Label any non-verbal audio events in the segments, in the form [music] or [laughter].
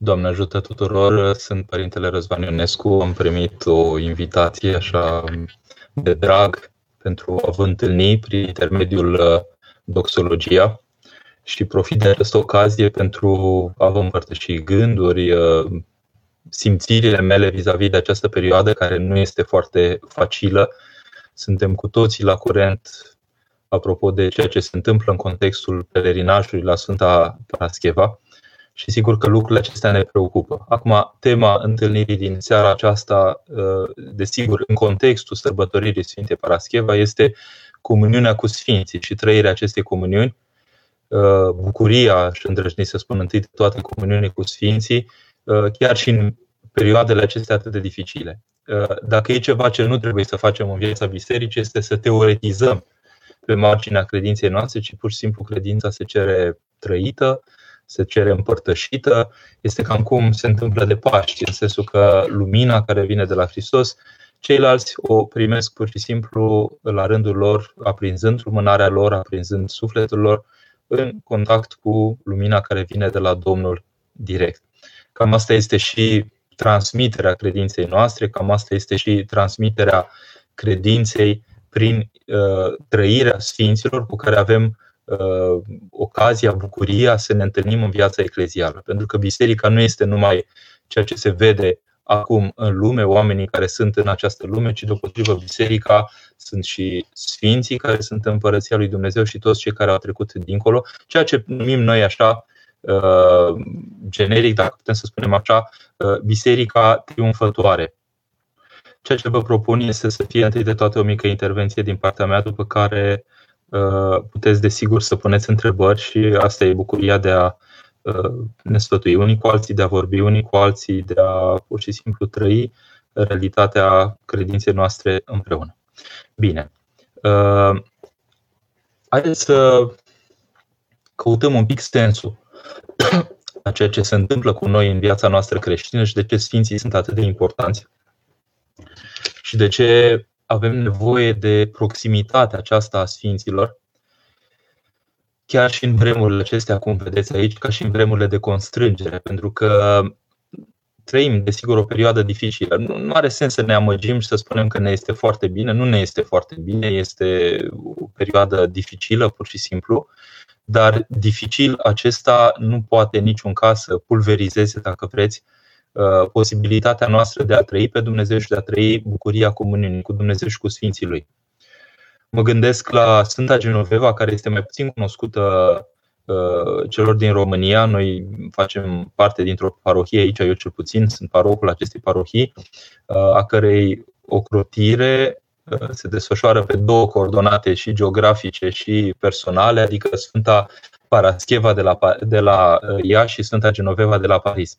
Doamne ajută tuturor, sunt Părintele Răzvan Ionescu, am primit o invitație așa de drag pentru a vă întâlni prin intermediul uh, doxologia și profit de această ocazie pentru a vă împărtăși gânduri, uh, simțirile mele vis-a-vis de această perioadă care nu este foarte facilă. Suntem cu toții la curent apropo de ceea ce se întâmplă în contextul pelerinajului la Sfânta Parascheva și sigur că lucrurile acestea ne preocupă. Acum, tema întâlnirii din seara aceasta, uh, desigur, în contextul sărbătoririi Sfintei Parascheva, este comuniunea cu Sfinții și trăirea acestei comuniuni, uh, bucuria și îndrăjnit să spun întâi de toate comuniunii cu Sfinții, uh, chiar și în perioadele acestea atât de dificile. Dacă e ceva ce nu trebuie să facem în viața bisericii, este să teoretizăm pe marginea credinței noastre, ci pur și simplu credința se cere trăită, se cere împărtășită, este cam cum se întâmplă de Paști, în sensul că lumina care vine de la Hristos, ceilalți o primesc pur și simplu la rândul lor, aprinzând lumânarea lor, aprinzând sufletul lor, în contact cu lumina care vine de la Domnul direct. Cam asta este și transmiterea credinței noastre, cam asta este și transmiterea credinței prin uh, trăirea sfinților cu care avem uh, ocazia, bucuria să ne întâlnim în viața eclezială. Pentru că biserica nu este numai ceea ce se vede acum în lume, oamenii care sunt în această lume, ci deopotrivă biserica sunt și sfinții care sunt în împărăția lui Dumnezeu și toți cei care au trecut dincolo, ceea ce numim noi așa uh, generic, dacă putem să spunem așa, uh, biserica triumfătoare. Ceea ce vă propun este să fie întâi de toate o mică intervenție din partea mea, după care uh, puteți desigur să puneți întrebări și asta e bucuria de a uh, ne sfătui unii cu alții, de a vorbi unii cu alții, de a pur și simplu trăi realitatea credinței noastre împreună. Bine. Uh, haideți să căutăm un pic sensul [coughs] a ceea ce se întâmplă cu noi în viața noastră creștină și de ce Sfinții sunt atât de importanți și de ce avem nevoie de proximitatea aceasta a Sfinților, chiar și în vremurile acestea, cum vedeți aici, ca și în vremurile de constrângere, pentru că trăim, desigur, o perioadă dificilă. Nu, nu are sens să ne amăgim și să spunem că ne este foarte bine. Nu ne este foarte bine, este o perioadă dificilă, pur și simplu, dar dificil acesta nu poate în niciun caz să pulverizeze, dacă vreți, Uh, posibilitatea noastră de a trăi pe Dumnezeu și de a trăi bucuria comuniunii cu Dumnezeu și cu Sfinții Lui. Mă gândesc la Sfânta Genoveva, care este mai puțin cunoscută uh, celor din România. Noi facem parte dintr-o parohie aici, eu cel puțin sunt parocul acestei parohii, uh, a cărei ocrotire se desfășoară pe două coordonate și geografice și personale, adică Sfânta Parascheva de la, de la Iași și Sfânta Genoveva de la Paris.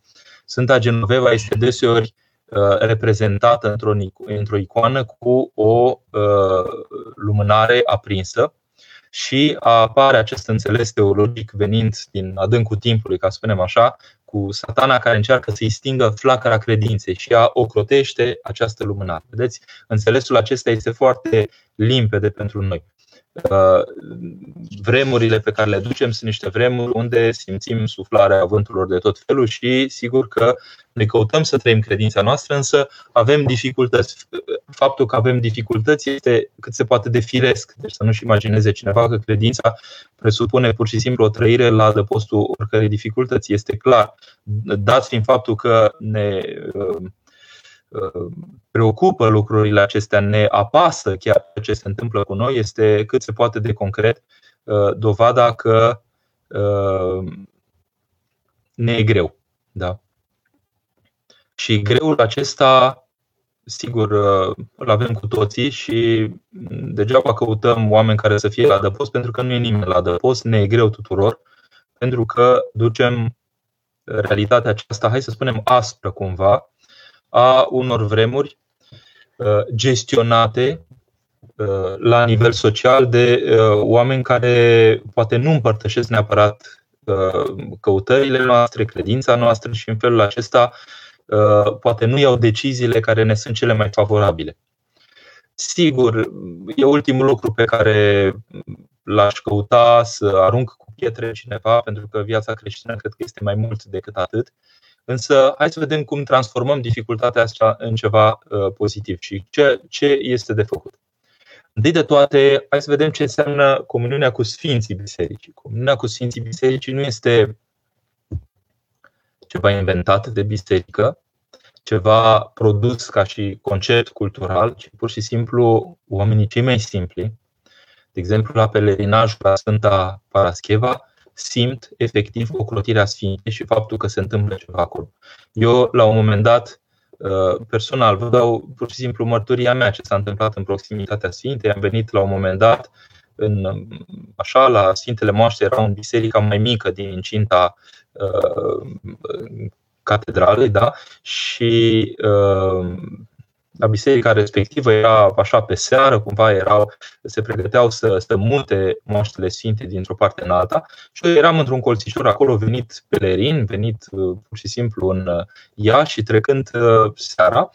Sfânta Genoveva este deseori uh, reprezentată într-o, într-o icoană cu o uh, lumânare aprinsă și apare acest înțeles teologic venind din adâncul timpului, ca să spunem așa, cu satana care încearcă să-i stingă flacăra credinței și a ocrotește această lumânare. Vedeți, înțelesul acesta este foarte limpede pentru noi. Uh, vremurile pe care le ducem sunt niște vremuri unde simțim suflarea vânturilor de tot felul și sigur că ne căutăm să trăim credința noastră, însă avem dificultăți. Faptul că avem dificultăți este cât se poate de firesc. Deci să nu-și imagineze cineva că credința presupune pur și simplu o trăire la adăpostul oricărei dificultăți. Este clar, dat fiind faptul că ne uh, preocupă lucrurile acestea, ne apasă chiar ce se întâmplă cu noi, este cât se poate de concret uh, dovada că uh, ne e greu. Da? Și greul acesta, sigur, uh, îl avem cu toții și degeaba căutăm oameni care să fie la adăpost, pentru că nu e nimeni la adăpost, ne e greu tuturor, pentru că ducem realitatea aceasta, hai să spunem, aspră cumva, a unor vremuri uh, gestionate uh, la nivel social de uh, oameni care poate nu împărtășesc neapărat căutările noastre, credința noastră și în felul acesta poate nu iau deciziile care ne sunt cele mai favorabile. Sigur, e ultimul lucru pe care l-aș căuta să arunc cu pietre cineva, pentru că viața creștină cred că este mai mult decât atât. Însă, hai să vedem cum transformăm dificultatea asta în ceva uh, pozitiv și ce, ce este de făcut. Întâi de toate, hai să vedem ce înseamnă comuniunea cu Sfinții Bisericii. Comuniunea cu Sfinții Bisericii nu este ceva inventat de biserică, ceva produs ca și concept cultural, ci pur și simplu oamenii cei mai simpli, de exemplu la pelerinajul la Sfânta Parascheva, simt efectiv ocrotirea Sfintei și faptul că se întâmplă ceva acolo. Eu, la un moment dat, uh, personal, vă dau pur și simplu mărturia mea ce s-a întâmplat în proximitatea Sfintei. Am venit la un moment dat în, așa, la Sfintele Moaște era o biserică mai mică din incinta uh, catedralei, da? și uh, la biserica respectivă era așa pe seară, cumva erau, se pregăteau să, să mute moaștele sfinte dintr-o parte în alta și eu eram într-un colțișor acolo, venit pelerin, venit uh, pur și simplu în uh, ea și trecând uh, seara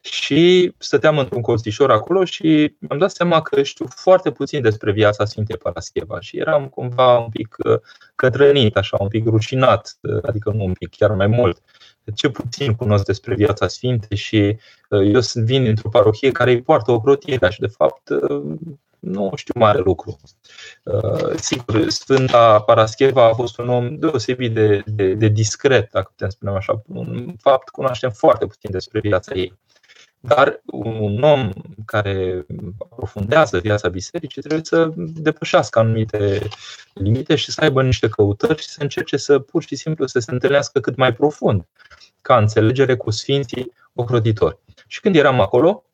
și stăteam într-un colțișor acolo și mi-am dat seama că știu foarte puțin despre viața Sfintei Parascheva și eram cumva un pic cătrănit, așa, un pic rușinat, adică nu un pic, chiar mai mult ce puțin cunosc despre viața Sfinte și uh, eu vin într-o parohie care îi poartă o crotire și de fapt uh, nu știu mare lucru. Uh, sigur, Sfânta Parascheva a fost un om deosebit de, de, de discret, dacă putem spune așa. În fapt, cunoaștem foarte puțin despre viața ei. Dar un om care aprofundează viața bisericii trebuie să depășească anumite limite și să aibă niște căutări și să încerce să pur și simplu să se întâlnească cât mai profund ca înțelegere cu Sfinții ocrotitori. Și când eram acolo,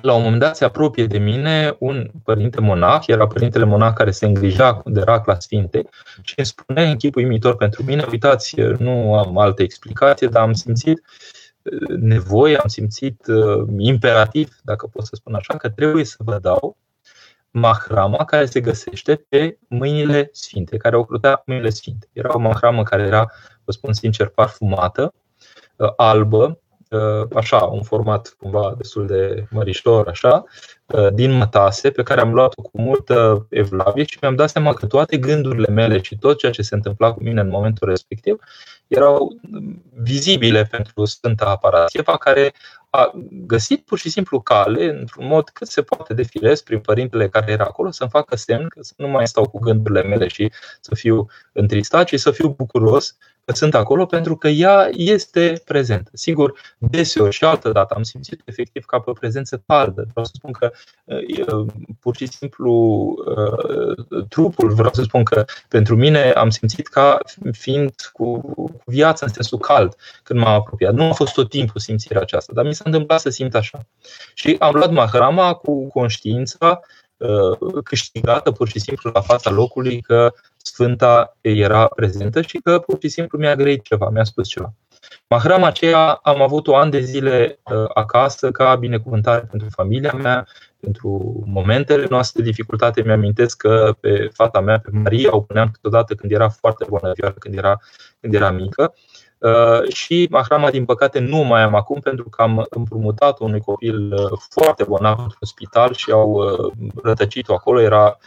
la un moment dat se apropie de mine un părinte monah, era părintele monah care se îngrija de rac la Sfinte și îmi spune în chip uimitor pentru mine, uitați, nu am altă explicație, dar am simțit uh, nevoie, am simțit uh, imperativ, dacă pot să spun așa, că trebuie să vă dau mahrama care se găsește pe mâinile sfinte, care ocrutea mâinile sfinte. Era o mahramă care era, vă spun sincer, parfumată, Uh, albă, uh, așa, un format cumva destul de mărișor, așa, uh, din mătase, pe care am luat-o cu multă evlavie și mi-am dat seama că toate gândurile mele și tot ceea ce se întâmpla cu mine în momentul respectiv erau vizibile pentru Sfânta Aparatieva, care a găsit pur și simplu cale, într-un mod cât se poate de firesc prin părintele care era acolo, să-mi facă semn că să nu mai stau cu gândurile mele și să fiu întristat, ci să fiu bucuros că sunt acolo pentru că ea este prezentă. Sigur, deseori și altă dată am simțit efectiv ca pe o prezență caldă. Vreau să spun că pur și simplu trupul, vreau să spun că pentru mine am simțit ca fiind cu viața în sensul cald când m-am apropiat. Nu a fost tot timpul simțirea aceasta, dar mi s-a întâmplat să simt așa. Și am luat mahrama cu conștiința câștigată pur și simplu la fața locului că Sfânta era prezentă și că pur și simplu mi-a grăit ceva, mi-a spus ceva. Mahrama aceea am avut-o ani de zile uh, acasă ca binecuvântare pentru familia mea, pentru momentele noastre de dificultate. Mi-amintesc că pe fata mea, pe Maria, o puneam câteodată când era foarte bună vioară, când era, când era mică. Uh, și mahrama, din păcate, nu mai am acum pentru că am împrumutat unui copil uh, foarte bolnav într-un spital și au rătăcit-o acolo. Era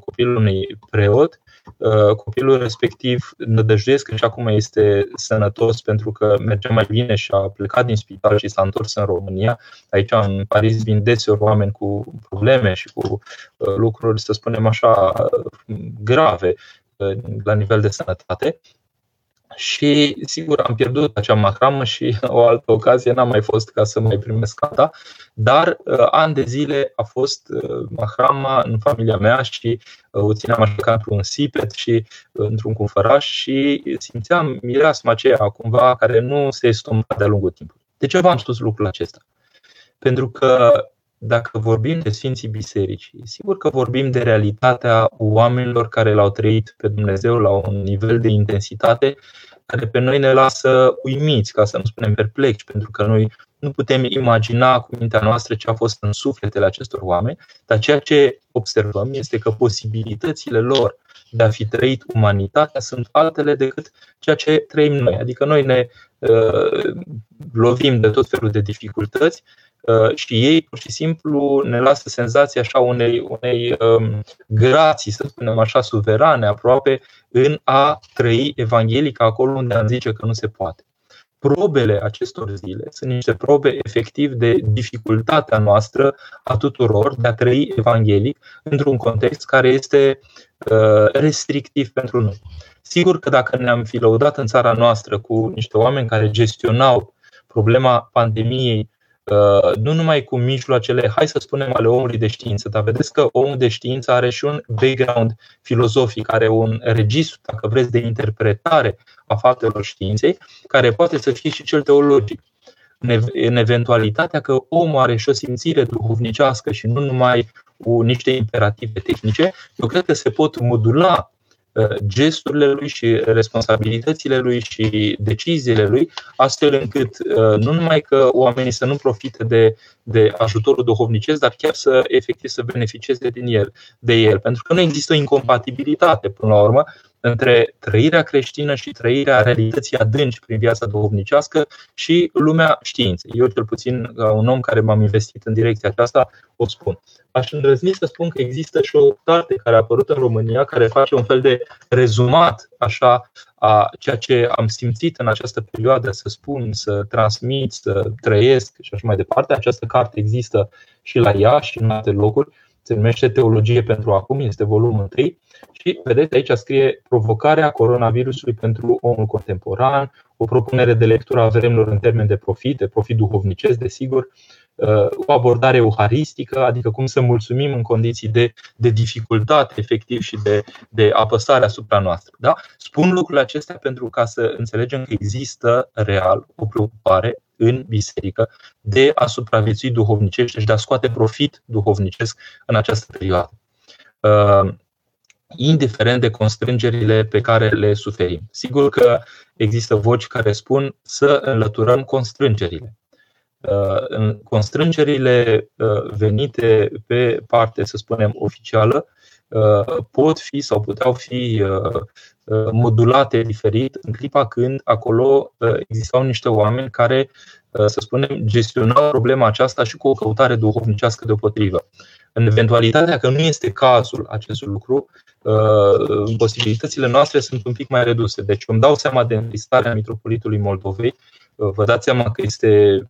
copilul unui preot Uh, copilul respectiv nădăjduiesc că și acum este sănătos pentru că merge mai bine și a plecat din spital și s-a întors în România. Aici în Paris vin deseori oameni cu probleme și cu uh, lucruri, să spunem așa, grave uh, la nivel de sănătate și sigur am pierdut acea macramă și [laughs] o altă ocazie n-a mai fost ca să mai primesc alta, dar uh, ani de zile a fost uh, macrama în familia mea și uh, o țineam așa ca într-un sipet și uh, într-un cufăraș și simțeam mireasma aceea cumva care nu se estompa de-a lungul timpului. De ce v-am spus lucrul acesta? Pentru că dacă vorbim de Sfinții Bisericii, sigur că vorbim de realitatea oamenilor care l-au trăit pe Dumnezeu la un nivel de intensitate care pe noi ne lasă uimiți, ca să nu spunem perplexi, pentru că noi nu putem imagina cu mintea noastră ce a fost în sufletele acestor oameni, dar ceea ce observăm este că posibilitățile lor de a fi trăit umanitatea sunt altele decât ceea ce trăim noi. Adică noi ne uh, lovim de tot felul de dificultăți, Uh, și ei pur și simplu ne lasă senzația așa unei, unei um, grații, să spunem așa, suverane aproape în a trăi evanghelica acolo unde am zice că nu se poate. Probele acestor zile sunt niște probe efectiv de dificultatea noastră a tuturor de a trăi evanghelic într-un context care este uh, restrictiv pentru noi. Sigur că dacă ne-am fi lăudat în țara noastră cu niște oameni care gestionau problema pandemiei Uh, nu numai cu mijloacele, hai să spunem, ale omului de știință, dar vedeți că omul de știință are și un background filozofic, are un registru, dacă vreți, de interpretare a faptelor științei, care poate să fie și cel teologic. În eventualitatea că omul are și o simțire duhovnicească și nu numai cu niște imperative tehnice, eu cred că se pot modula Uh, gesturile lui și responsabilitățile lui și deciziile lui, astfel încât uh, nu numai că oamenii să nu profite de, de ajutorul duhovnicesc, dar chiar să efectiv să beneficieze din el, de el. Pentru că nu există o incompatibilitate, până la urmă, între trăirea creștină și trăirea realității adânci prin viața duhovnicească și lumea științei. Eu, cel puțin, ca un om care m-am investit în direcția aceasta, o spun. Aș îndrăzni să spun că există și o carte care a apărut în România care face un fel de rezumat așa a ceea ce am simțit în această perioadă să spun, să transmit, să trăiesc și așa mai departe. Această carte există și la ea și în alte locuri. Se numește Teologie pentru acum, este volumul 1 și vedeți aici scrie provocarea coronavirusului pentru omul contemporan, o propunere de lectură a vremilor în termen de profit, de profit duhovnicesc, desigur, uh, o abordare euharistică, adică cum să mulțumim în condiții de, de dificultate efectiv și de, de apăsare asupra noastră. Da? Spun lucrurile acestea pentru ca să înțelegem că există real o preocupare în biserică de a supraviețui duhovnicește și de a scoate profit duhovnicesc în această perioadă. Uh, indiferent de constrângerile pe care le suferim. Sigur că există voci care spun să înlăturăm constrângerile. Uh, constrângerile uh, venite pe parte, să spunem, oficială, pot fi sau puteau fi modulate diferit în clipa când acolo existau niște oameni care Uh, să spunem, gestiona problema aceasta și cu o căutare duhovnicească deopotrivă. În eventualitatea că nu este cazul acest lucru, uh, posibilitățile noastre sunt un pic mai reduse. Deci îmi dau seama de înlistarea Mitropolitului Moldovei. Uh, vă dați seama că este,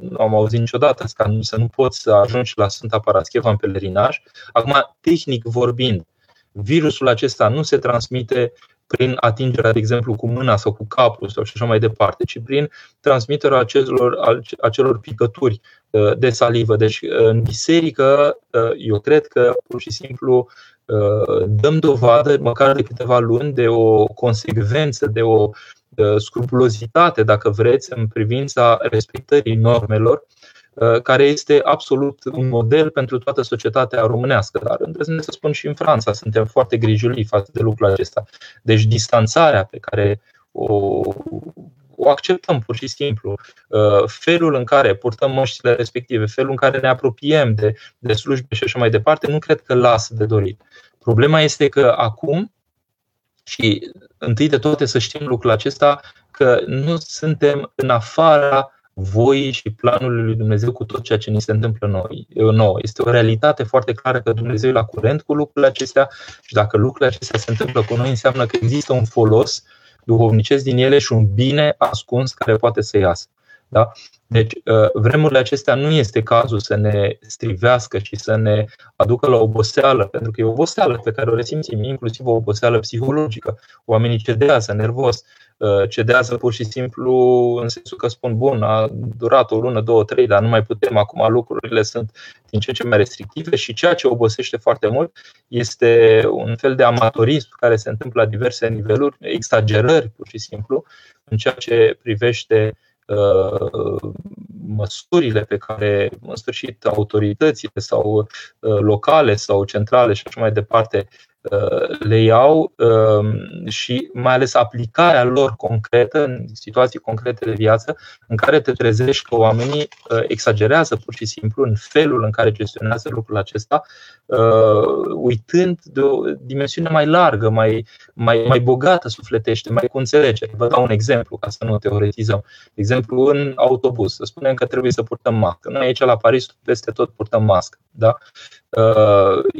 nu am auzit niciodată, să nu poți să ajungi la Sfânta Parascheva în pelerinaj. Acum, tehnic vorbind, virusul acesta nu se transmite prin atingerea, de exemplu, cu mâna sau cu capul sau și așa mai departe, ci prin transmiterea acelor, acelor picături uh, de salivă. Deci, uh, în biserică, uh, eu cred că pur și simplu dăm dovadă, măcar de câteva luni, de o consecvență, de o scrupulozitate, dacă vreți, în privința respectării normelor Uh, care este absolut un model pentru toată societatea românească. Dar îndrăznesc să spun și în Franța, suntem foarte grijuliți față de lucrul acesta. Deci distanțarea pe care o, o acceptăm pur și simplu. Uh, felul în care purtăm măștile respective, felul în care ne apropiem de, de slujbe și așa mai departe, nu cred că lasă de dorit. Problema este că acum, și întâi de toate să știm lucrul acesta, că nu suntem în afara voii și planului lui Dumnezeu cu tot ceea ce ni se întâmplă noi, nouă. Este o realitate foarte clară că Dumnezeu e la curent cu lucrurile acestea și dacă lucrurile acestea se întâmplă cu noi, înseamnă că există un folos duhovnicesc din ele și un bine ascuns care poate să iasă. Da? Deci, uh, vremurile acestea nu este cazul să ne strivească și să ne aducă la oboseală, pentru că e o oboseală pe care o resimțim, inclusiv o oboseală psihologică. Oamenii cedează nervos, uh, cedează pur și simplu în sensul că spun, bun, a durat o lună, două, trei, dar nu mai putem, acum lucrurile sunt din ce în ce mai restrictive și ceea ce obosește foarte mult este un fel de amatorism care se întâmplă la diverse niveluri, exagerări pur și simplu, în ceea ce privește Uh, măsurile pe care, în sfârșit, autoritățile sau uh, locale sau centrale și așa mai departe Uh, le iau um, și mai ales aplicarea lor concretă în situații concrete de viață în care te trezești că oamenii uh, exagerează pur și simplu în felul în care gestionează lucrul acesta, uh, uitând de o dimensiune mai largă, mai, mai, mai bogată sufletește, mai cu înțelegere. Vă dau un exemplu ca să nu teoretizăm. De exemplu, în autobuz, să spunem că trebuie să purtăm mască. Noi aici la Paris peste tot purtăm mască. Da?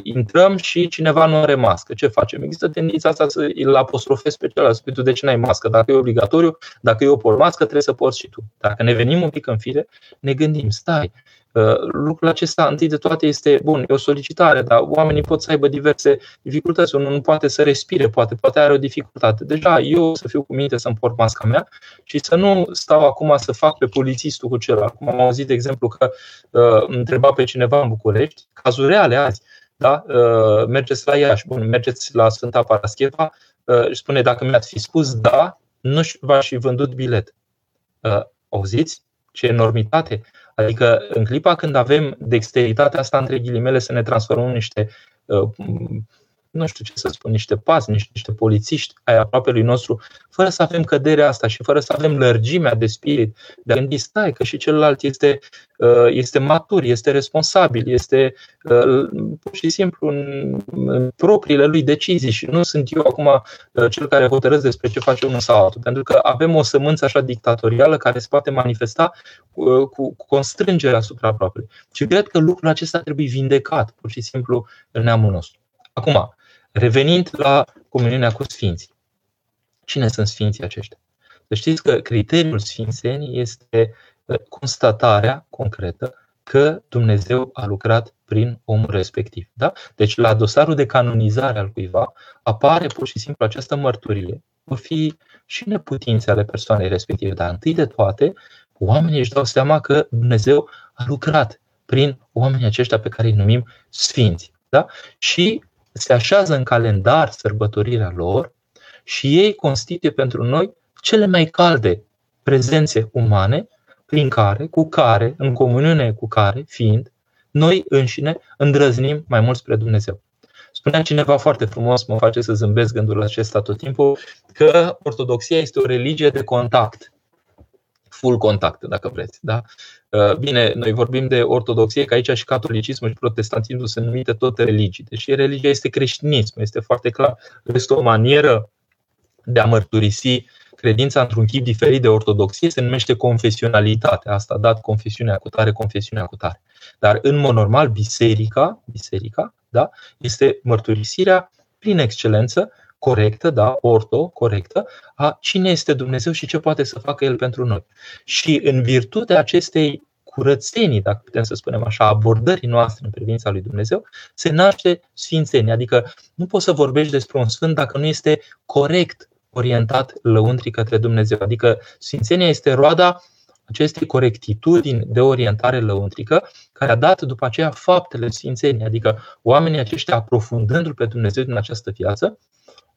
Intrăm și cineva nu are mască mască. Ce facem? Există tendința asta să îl apostrofezi pe celălalt. Spui tu de ce n-ai mască? Dacă e obligatoriu, dacă eu port mască, trebuie să porți și tu. Dacă ne venim un pic în fire, ne gândim, stai, Uh, lucrul acesta, întâi de toate, este bun, e o solicitare, dar oamenii pot să aibă diverse dificultăți. Unul nu poate să respire, poate, poate are o dificultate. Deja eu să fiu cu minte să-mi port masca mea și să nu stau acum să fac pe polițistul cu celălalt. Acum am auzit, de exemplu, că uh, întreba pe cineva în București, cazuri reale azi, da? Uh, mergeți la Iași, bun, mergeți la Sfânta Parascheva, uh, și spune dacă mi-ați fi spus da, nu v-aș fi vândut bilet. Uh, auziți? Ce enormitate! Adică în clipa când avem dexteritatea asta între ghilimele să ne transformăm în niște uh, nu știu ce să spun, niște paznici, niște polițiști ai aproape lui nostru, fără să avem căderea asta și fără să avem lărgimea de spirit, de a gândi, stai că și celălalt este, uh, este matur, este responsabil, este uh, pur și simplu în propriile lui decizii și nu sunt eu acum uh, cel care hotărăsc despre ce face unul sau altul, pentru că avem o sămânță așa dictatorială care se poate manifesta cu, cu constrângerea asupra aproape. Și cred că lucrul acesta trebuie vindecat, pur și simplu, în neamul nostru. Acum, Revenind la comuniunea cu Sfinții. Cine sunt Sfinții aceștia? Să știți că criteriul Sfințenii este uh, constatarea concretă că Dumnezeu a lucrat prin omul respectiv. Da? Deci la dosarul de canonizare al cuiva apare pur și simplu această mărturie. Vor fi și neputințe ale persoanei respective, dar întâi de toate, oamenii își dau seama că Dumnezeu a lucrat prin oamenii aceștia pe care îi numim sfinți. Da? Și se așează în calendar sărbătorirea lor și ei constituie pentru noi cele mai calde prezențe umane prin care, cu care, în comuniune cu care, fiind, noi înșine îndrăznim mai mult spre Dumnezeu. Spunea cineva foarte frumos, mă face să zâmbesc gândul acesta tot timpul, că ortodoxia este o religie de contact full contact, dacă vreți. Da? Uh, bine, noi vorbim de ortodoxie, că aici și catolicismul și protestantismul sunt numite tot religii. Deci religia este creștinism, este foarte clar. Este o manieră de a mărturisi credința într-un chip diferit de ortodoxie, se numește confesionalitate. Asta a dat confesiunea cu tare, confesiunea cu tare. Dar în mod normal, biserica, biserica da, este mărturisirea prin excelență corectă, da, orto, corectă, a cine este Dumnezeu și ce poate să facă El pentru noi. Și în virtutea acestei curățenii, dacă putem să spunem așa, abordării noastre în privința lui Dumnezeu, se naște sfințenie. Adică nu poți să vorbești despre un sfânt dacă nu este corect orientat lăuntrii către Dumnezeu. Adică sfințenia este roada acestei corectitudini de orientare lăuntrică, care a dat după aceea faptele sfințenii, adică oamenii aceștia aprofundându-L pe Dumnezeu din această viață,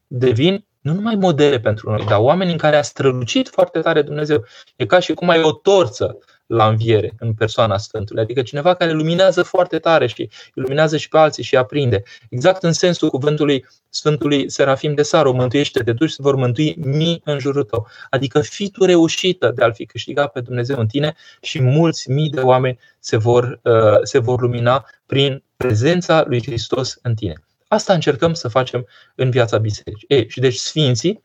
devin nu numai modele pentru noi, dar oameni în care a strălucit foarte tare Dumnezeu. E ca și cum ai o torță la înviere în persoana Sfântului, adică cineva care luminează foarte tare și iluminează și pe alții și aprinde. Exact în sensul cuvântului Sfântului Serafim de Saro, mântuiește de duci, se vor mântui mii în jurul tău. Adică fi tu reușită de a-L fi câștigat pe Dumnezeu în tine și mulți mii de oameni se vor, uh, se vor lumina prin prezența lui Hristos în tine. Asta încercăm să facem în viața bisericii. Ei, și deci sfinții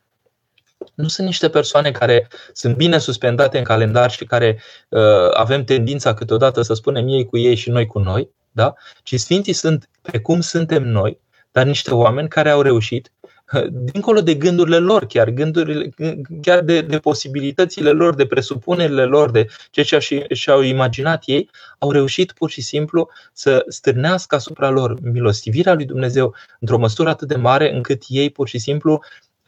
nu sunt niște persoane care sunt bine suspendate în calendar și care uh, avem tendința câteodată să spunem ei cu ei și noi cu noi, da? ci sfinții sunt pe cum suntem noi, dar niște oameni care au reușit dincolo de gândurile lor, chiar, gândurile, chiar de, de posibilitățile lor, de presupunerile lor, de ceea ce și-au imaginat ei, au reușit pur și simplu să stârnească asupra lor milostivirea lui Dumnezeu într-o măsură atât de mare încât ei pur și simplu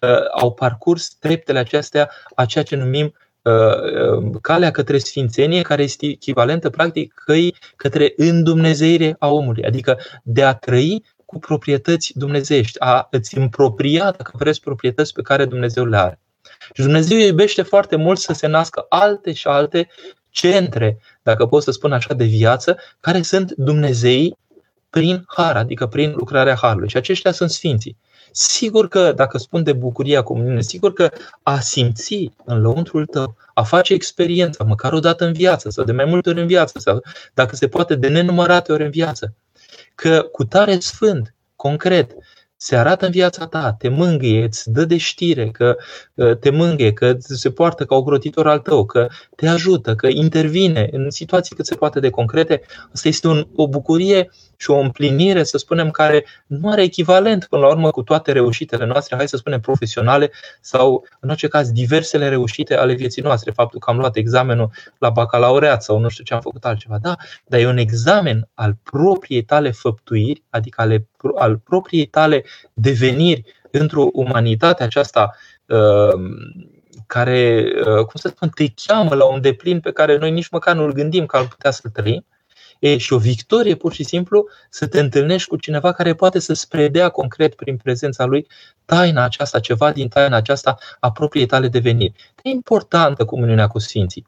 uh, au parcurs treptele acestea a ceea ce numim uh, uh, calea către sfințenie, care este echivalentă practic căi către îndumnezeire a omului, adică de a trăi cu proprietăți dumnezeiești, a îți împropria, dacă vreți, proprietăți pe care Dumnezeu le are. Și Dumnezeu iubește foarte mult să se nască alte și alte centre, dacă pot să spun așa, de viață, care sunt Dumnezei prin har, adică prin lucrarea harului. Și aceștia sunt sfinții. Sigur că, dacă spun de bucuria comuniune, sigur că a simți în lăuntrul tău, a face experiența, măcar o dată în viață, sau de mai multe ori în viață, sau dacă se poate de nenumărate ori în viață, că cu tare sfânt, concret, se arată în viața ta, te mângâie, îți dă de știre că te mângâie, că se poartă ca ocrotitor al tău, că te ajută, că intervine în situații cât se poate de concrete, asta este un, o bucurie și o împlinire, să spunem, care nu are echivalent până la urmă cu toate reușitele noastre, hai să spunem profesionale sau, în orice caz, diversele reușite ale vieții noastre. Faptul că am luat examenul la bacalaureat sau nu știu ce am făcut altceva, da, dar e un examen al propriei tale făptuiri, adică ale, al propriei tale deveniri într-o umanitate aceasta uh, care, uh, cum să spun, te cheamă la un deplin pe care noi nici măcar nu-l gândim că ar putea să-l trăim E și o victorie pur și simplu să te întâlnești cu cineva care poate să-ți predea concret prin prezența lui taina aceasta, ceva din taina aceasta a propriei tale deveniri. E importantă comuniunea cu Sfinții.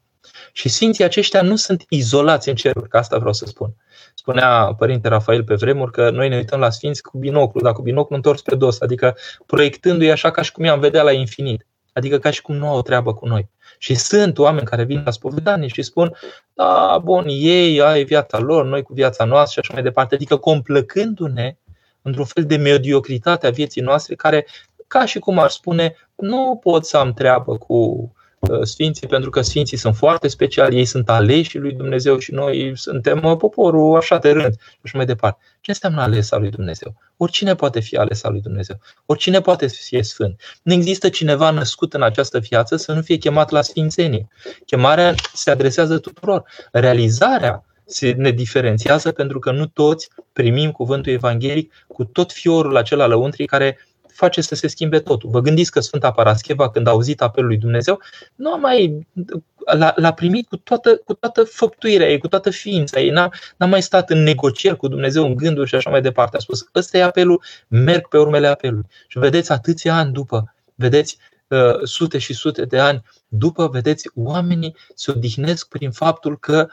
Și Sfinții aceștia nu sunt izolați în ceruri, că asta vreau să spun. Spunea Părinte Rafael pe vremuri că noi ne uităm la Sfinți cu binoclu, dar cu binoclu întors pe dos, adică proiectându-i așa ca și cum i-am vedea la infinit. Adică ca și cum nu au o treabă cu noi. Și sunt oameni care vin la spovedanie și spun, da, bun, ei ai viața lor, noi cu viața noastră și așa mai departe. Adică complăcându-ne într-un fel de mediocritate a vieții noastre care, ca și cum ar spune, nu pot să am treabă cu Uh, sfinții, pentru că sfinții sunt foarte speciali, ei sunt aleși lui Dumnezeu și noi suntem uh, poporul așa de rând și așa mai departe. Ce înseamnă ales al lui Dumnezeu? Oricine poate fi ales al lui Dumnezeu. Oricine poate fi sfânt. Nu există cineva născut în această viață să nu fie chemat la sfințenie. Chemarea se adresează tuturor. Realizarea se ne diferențiază pentru că nu toți primim cuvântul evanghelic cu tot fiorul acela lăuntrii care face să se schimbe totul. Vă gândiți că Sfânta Parascheva, când a auzit apelul lui Dumnezeu, nu a mai l-a, l-a primit cu toată, cu toată făptuirea ei, cu toată ființa ei. N-a, n-a mai stat în negocieri cu Dumnezeu, în gânduri și așa mai departe. A spus, ăsta e apelul, merg pe urmele apelului. Și vedeți, atâția ani după, vedeți, uh, sute și sute de ani după, vedeți, oamenii se odihnesc prin faptul că Uh,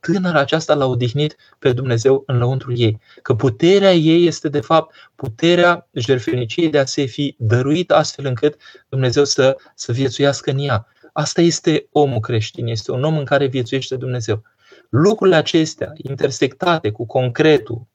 tânăra aceasta l-a odihnit pe Dumnezeu în lăuntrul ei. Că puterea ei este de fapt puterea jertfeniciei de a se fi dăruit astfel încât Dumnezeu să, să viețuiască în ea. Asta este omul creștin, este un om în care viețuiește Dumnezeu. Lucrurile acestea, intersectate cu concretul,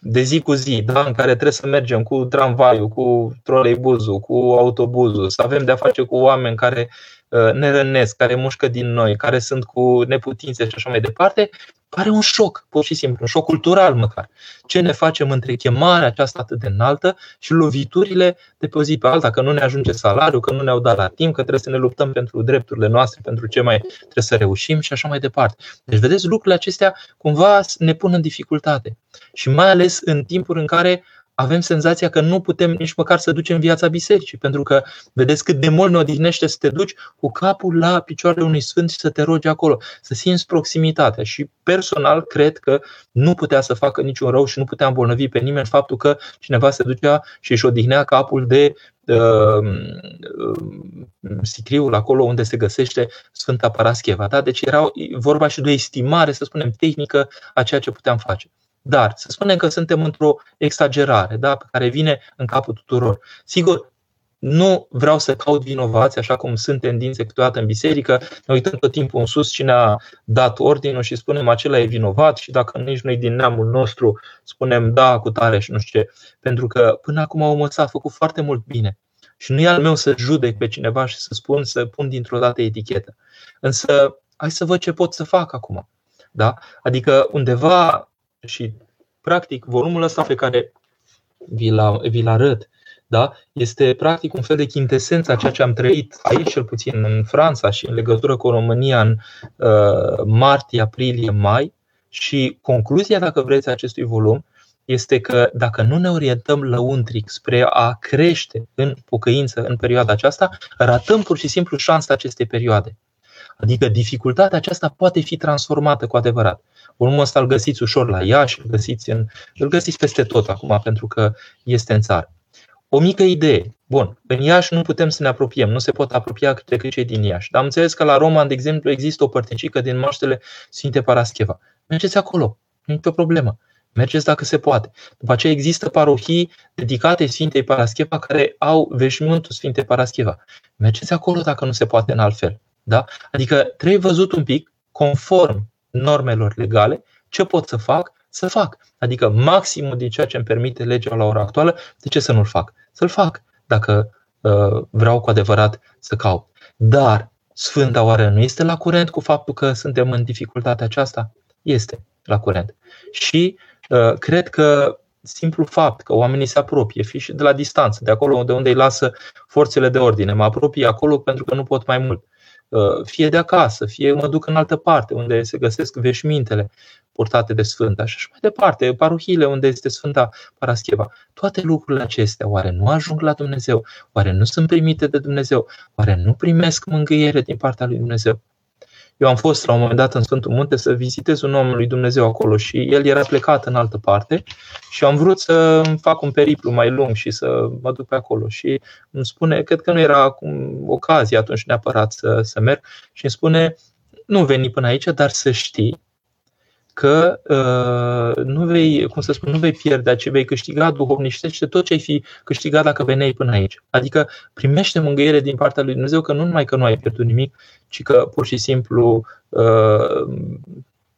de zi cu zi, da, în care trebuie să mergem cu tramvaiul, cu troleibuzul, cu autobuzul, să avem de-a face cu oameni care Uh, ne rănesc, care mușcă din noi, care sunt cu neputințe și așa mai departe, pare un șoc, pur și simplu, un șoc cultural măcar. Ce ne facem între chemarea aceasta atât de înaltă și loviturile de pe o zi pe alta, că nu ne ajunge salariul, că nu ne-au dat la timp, că trebuie să ne luptăm pentru drepturile noastre, pentru ce mai trebuie să reușim și așa mai departe. Deci, vedeți, lucrurile acestea cumva ne pun în dificultate. Și mai ales în timpuri în care avem senzația că nu putem nici măcar să ducem viața bisericii, pentru că vedeți cât de mult ne odihnește să te duci cu capul la picioarele unui sfânt și să te rogi acolo, să simți proximitatea. Și personal cred că nu putea să facă niciun rău și nu putea îmbolnăvi pe nimeni faptul că cineva se ducea și își odihnea capul de uh, uh, sicriul acolo unde se găsește Sfânta Parascheva. Da? Deci era vorba și de o estimare, să spunem, tehnică a ceea ce puteam face. Dar să spunem că suntem într-o exagerare da, pe care vine în capul tuturor. Sigur, nu vreau să caut vinovați, așa cum sunt tendințe câteodată în biserică, ne uităm tot timpul în sus cine a dat ordinul și spunem acela e vinovat și dacă nici noi din neamul nostru spunem da cu tare și nu știu ce. Pentru că până acum omul ăsta a făcut foarte mult bine. Și nu e al meu să judec pe cineva și să spun, să pun dintr-o dată etichetă. Însă, hai să văd ce pot să fac acum. Da? Adică undeva și, practic, volumul ăsta pe care vi-l, vi-l arăt, da? este practic un fel de chintesență a ceea ce am trăit aici, cel puțin în Franța și în legătură cu România în uh, martie, aprilie, mai. Și concluzia, dacă vreți, acestui volum este că dacă nu ne orientăm lăuntric spre a crește în pocăință în perioada aceasta, ratăm pur și simplu șansa acestei perioade. Adică dificultatea aceasta poate fi transformată cu adevărat. Volumul ăsta îl găsiți ușor la Iași, îl găsiți, în, îl găsiți peste tot acum pentru că este în țară. O mică idee. Bun, în Iași nu putem să ne apropiem, nu se pot apropia decât cei din Iași. Dar am înțeles că la Roma, de exemplu, există o părticică din maștele Sfinte Parascheva. Mergeți acolo, nu e o problemă. Mergeți dacă se poate. După aceea există parohii dedicate Sfintei Parascheva care au veșmântul Sfintei Parascheva. Mergeți acolo dacă nu se poate în altfel. Da? Adică trebuie văzut un pic, conform normelor legale, ce pot să fac să fac. Adică maximul din ceea ce îmi permite legea la ora actuală, de ce să nu-l fac? Să-l fac dacă uh, vreau cu adevărat să caut. Dar Sfânta oare nu este la curent cu faptul că suntem în dificultatea aceasta? Este la curent. Și uh, cred că simplu fapt că oamenii se apropie, fie și de la distanță, de acolo de unde îi lasă forțele de ordine. Mă apropie acolo pentru că nu pot mai mult. Uh, fie de acasă, fie mă duc în altă parte unde se găsesc veșmintele purtate de Sfânta și așa mai departe, paruhiile unde este Sfânta Parascheva. Toate lucrurile acestea, oare nu ajung la Dumnezeu? Oare nu sunt primite de Dumnezeu? Oare nu primesc mângâiere din partea lui Dumnezeu? Eu am fost la un moment dat în Sfântul Munte să vizitez un om lui Dumnezeu acolo și el era plecat în altă parte și am vrut să fac un periplu mai lung și să mă duc pe acolo. Și îmi spune, cred că nu era acum ocazie atunci neapărat să, să merg și îmi spune, nu veni până aici, dar să știi că uh, nu vei, cum să spun, nu vei pierde, ci vei câștiga duhovnicește tot ce ai fi câștigat dacă veneai până aici. Adică primește mângâiere din partea lui Dumnezeu că nu numai că nu ai pierdut nimic, ci că pur și simplu uh,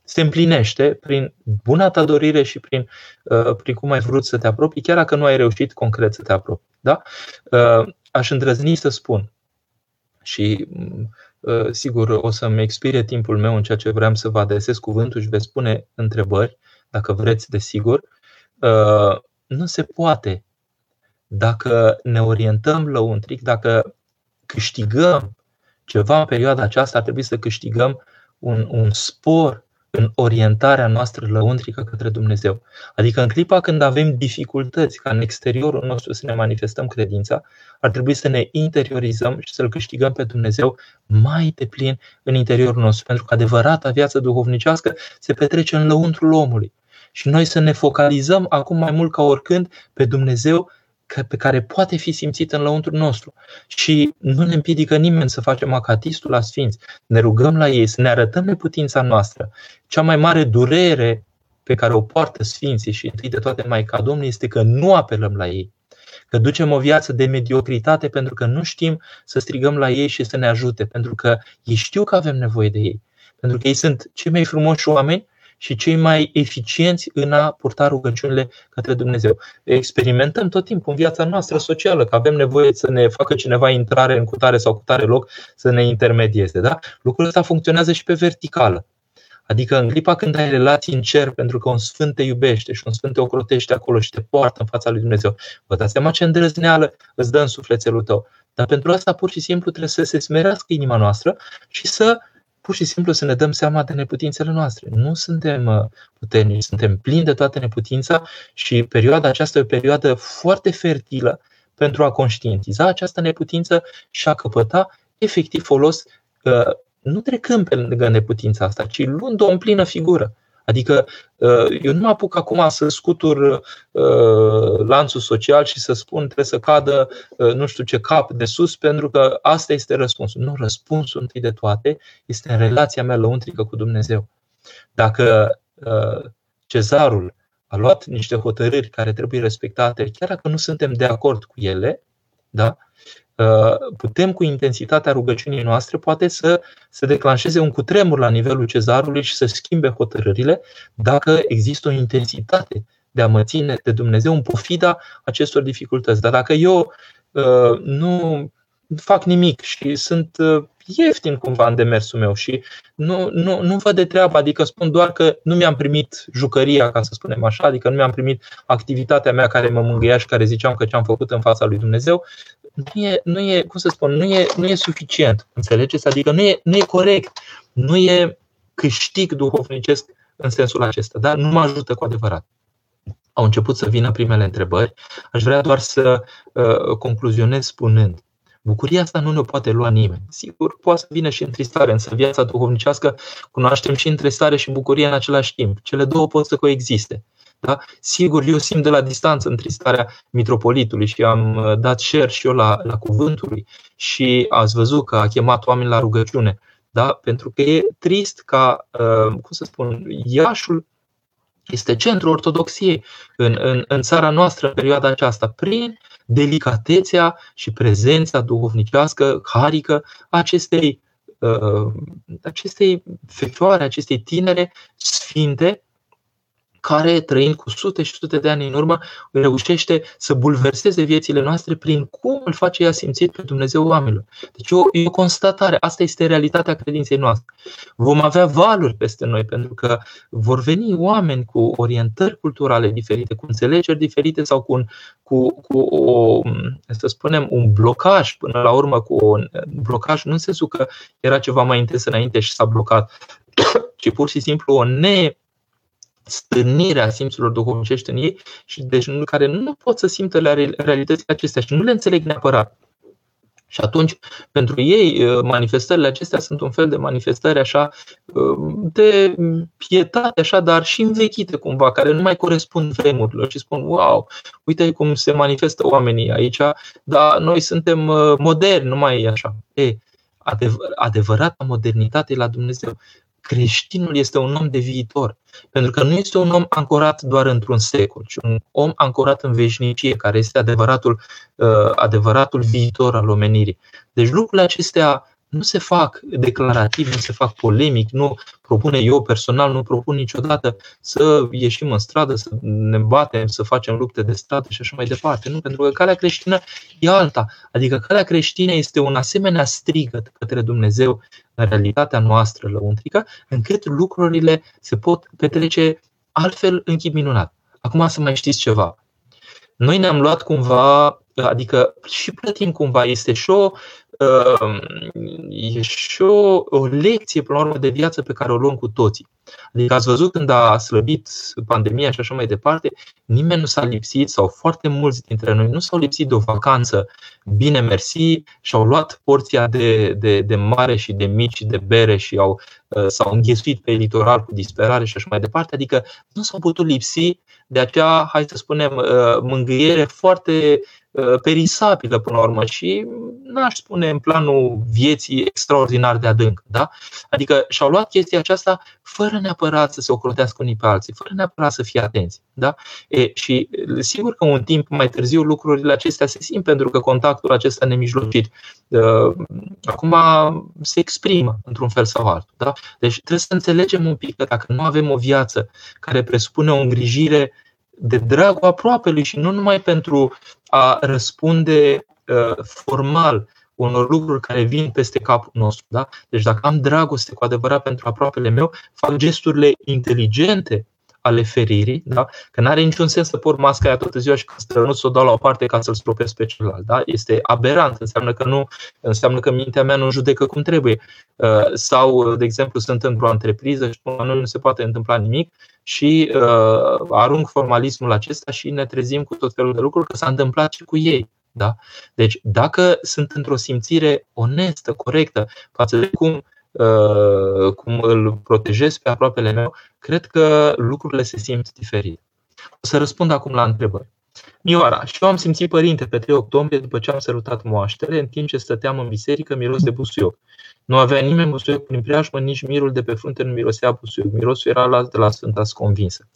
se împlinește prin buna ta dorire și prin, uh, prin cum ai vrut să te apropii, chiar dacă nu ai reușit concret să te apropii. Da? Uh, aș îndrăzni să spun și Uh, sigur, o să-mi expire timpul meu în ceea ce vreau să vă adresez cuvântul și veți spune întrebări, dacă vreți, desigur. Uh, nu se poate. Dacă ne orientăm la un tric, dacă câștigăm ceva în perioada aceasta, ar trebui să câștigăm un, un spor în orientarea noastră lăuntrică către Dumnezeu. Adică în clipa când avem dificultăți ca în exteriorul nostru să ne manifestăm credința, ar trebui să ne interiorizăm și să-L câștigăm pe Dumnezeu mai deplin în interiorul nostru. Pentru că adevărata viață duhovnicească se petrece în lăuntrul omului. Și noi să ne focalizăm acum mai mult ca oricând pe Dumnezeu pe care poate fi simțit în lăuntrul nostru. Și nu ne împiedică nimeni să facem acatistul la sfinți. Ne rugăm la ei, să ne arătăm neputința noastră. Cea mai mare durere pe care o poartă sfinții și întâi de toate mai ca Domnul este că nu apelăm la ei. Că ducem o viață de mediocritate pentru că nu știm să strigăm la ei și să ne ajute, pentru că ei știu că avem nevoie de ei. Pentru că ei sunt cei mai frumoși oameni și cei mai eficienți în a purta rugăciunile către Dumnezeu. Experimentăm tot timpul în viața noastră socială că avem nevoie să ne facă cineva intrare în cutare sau cutare loc să ne intermedieze. Da? Lucrul ăsta funcționează și pe verticală. Adică în clipa când ai relații în cer pentru că un sfânt te iubește și un sfânt te ocrotește acolo și te poartă în fața lui Dumnezeu, vă dați seama ce îndrăzneală îți dă în sufletelul tău. Dar pentru asta pur și simplu trebuie să se smerească inima noastră și să pur și simplu să ne dăm seama de neputințele noastre. Nu suntem uh, puternici, suntem plini de toată neputința și perioada aceasta e o perioadă foarte fertilă pentru a conștientiza această neputință și a căpăta efectiv folos uh, nu trecând pe lângă neputința asta, ci luând-o în plină figură. Adică uh, eu nu mă apuc acum să scutur uh, lanțul social și să spun trebuie să cadă uh, nu știu ce cap de sus pentru că asta este răspunsul. Nu, răspunsul întâi de toate este în relația mea lăuntrică cu Dumnezeu. Dacă cezarul a luat niște hotărâri care trebuie respectate, chiar dacă nu suntem de acord cu ele, da? Uh, putem cu intensitatea rugăciunii noastre poate să se declanșeze un cutremur la nivelul cezarului și să schimbe hotărârile dacă există o intensitate de a mă ține de Dumnezeu în pofida acestor dificultăți. Dar dacă eu uh, nu fac nimic și sunt uh, ieftin cumva în demersul meu și nu, nu, nu văd de treabă, adică spun doar că nu mi-am primit jucăria, ca să spunem așa, adică nu mi-am primit activitatea mea care mă mângâia și care ziceam că ce-am făcut în fața lui Dumnezeu, nu e, nu e cum să spun, nu e, nu e suficient, înțelegeți? Adică nu e, nu e corect, nu e câștig duhovnicesc în sensul acesta, dar nu mă ajută cu adevărat. Au început să vină primele întrebări. Aș vrea doar să uh, concluzionez spunând Bucuria asta nu ne poate lua nimeni. Sigur, poate să vină și întristare, însă viața duhovnicească cunoaștem și întristare și bucurie în același timp. Cele două pot să coexiste. Da? Sigur, eu simt de la distanță întristarea mitropolitului și am uh, dat share și eu la, la cuvântul lui și ați văzut că a chemat oameni la rugăciune. Da? Pentru că e trist ca, uh, cum să spun, Iașul este centrul ortodoxiei în, în, în țara noastră în perioada aceasta, prin delicatețea și prezența duhovnicească, harică acestei, uh, acestei fecioare, acestei tinere sfinte, care, trăind cu sute și sute de ani în urmă, reușește să bulverseze viețile noastre prin cum îl face ea simțit pe Dumnezeu oamenilor. Deci o, e o constatare. Asta este realitatea credinței noastre. Vom avea valuri peste noi, pentru că vor veni oameni cu orientări culturale diferite, cu înțelegeri diferite sau cu, un, cu, cu o, să spunem, un blocaj, până la urmă cu un blocaj, nu în sensul că era ceva mai intens înainte și s-a blocat, [coughs] ci pur și simplu o ne stârnirea simțurilor duhovnicești în ei și deci care nu pot să simtă la realitățile acestea și nu le înțeleg neapărat. Și atunci, pentru ei, uh, manifestările acestea sunt un fel de manifestări așa uh, de pietate, așa, dar și învechite cumva, care nu mai corespund vremurilor și spun, wow, uite cum se manifestă oamenii aici, dar noi suntem uh, moderni, nu mai e așa. E, adevărata modernitate la Dumnezeu creștinul este un om de viitor. Pentru că nu este un om ancorat doar într-un secol, ci un om ancorat în veșnicie, care este adevăratul, uh, adevăratul viitor al omenirii. Deci lucrurile acestea nu se fac declarativ, nu se fac polemic, nu propune eu personal, nu propun niciodată să ieșim în stradă, să ne batem, să facem lupte de stradă și așa mai departe. Nu, pentru că calea creștină e alta. Adică calea creștină este un asemenea strigăt către Dumnezeu în realitatea noastră lăuntrică, încât lucrurile se pot petrece altfel în chip minunat. Acum să mai știți ceva. Noi ne-am luat cumva, adică și plătim cumva, este și o Ehm, e și o, o lecție, până la urmă, de viață pe care o luăm cu toții. Adică ați văzut când a slăbit pandemia și așa mai departe, nimeni nu s-a lipsit sau foarte mulți dintre noi nu s-au lipsit de o vacanță bine mersi și au luat porția de, de, de mare și de mici de bere și au, uh, s-au înghesuit pe litoral cu disperare și așa mai departe. Adică nu s-au putut lipsi de aceea, hai să spunem, uh, mângâiere foarte Uh, perisabilă până la urmă și n-aș spune în planul vieții extraordinar de adânc. Da? Adică și-au luat chestia aceasta fără neapărat să se ocrotească unii pe alții, fără neapărat să fie atenți. Da? E, și sigur că un timp mai târziu lucrurile acestea se simt pentru că contactul acesta nemijlocit uh, acum se exprimă într-un fel sau altul. Da? Deci trebuie să înțelegem un pic că dacă nu avem o viață care presupune o îngrijire de dragul aproapelui și nu numai pentru a răspunde uh, formal unor lucruri care vin peste capul nostru. Da? Deci dacă am dragoste cu adevărat pentru aproapele meu, fac gesturile inteligente ale feririi, da? că nu are niciun sens să port masca aia toată ziua și când strănut să o dau la o parte ca să-l stropesc pe celălalt. Da? Este aberant, înseamnă că, nu, înseamnă că mintea mea nu judecă cum trebuie. Uh, sau, de exemplu, sunt într-o întrepriză și spun nu, nu se poate întâmpla nimic și uh, arunc formalismul acesta și ne trezim cu tot felul de lucruri că s-a întâmplat și cu ei. Da? Deci, dacă sunt într-o simțire onestă, corectă, față de cum Uh, cum îl protejez pe aproapele meu, cred că lucrurile se simt diferit. O să răspund acum la întrebări. Mioara, și eu am simțit părinte pe 3 octombrie după ce am sărutat moaștele, în timp ce stăteam în biserică miros de busuioc. Nu avea nimeni busuioc prin preajmă, nici mirul de pe frunte nu mirosea busuioc. Mirosul era las de la Sfânta convinsă.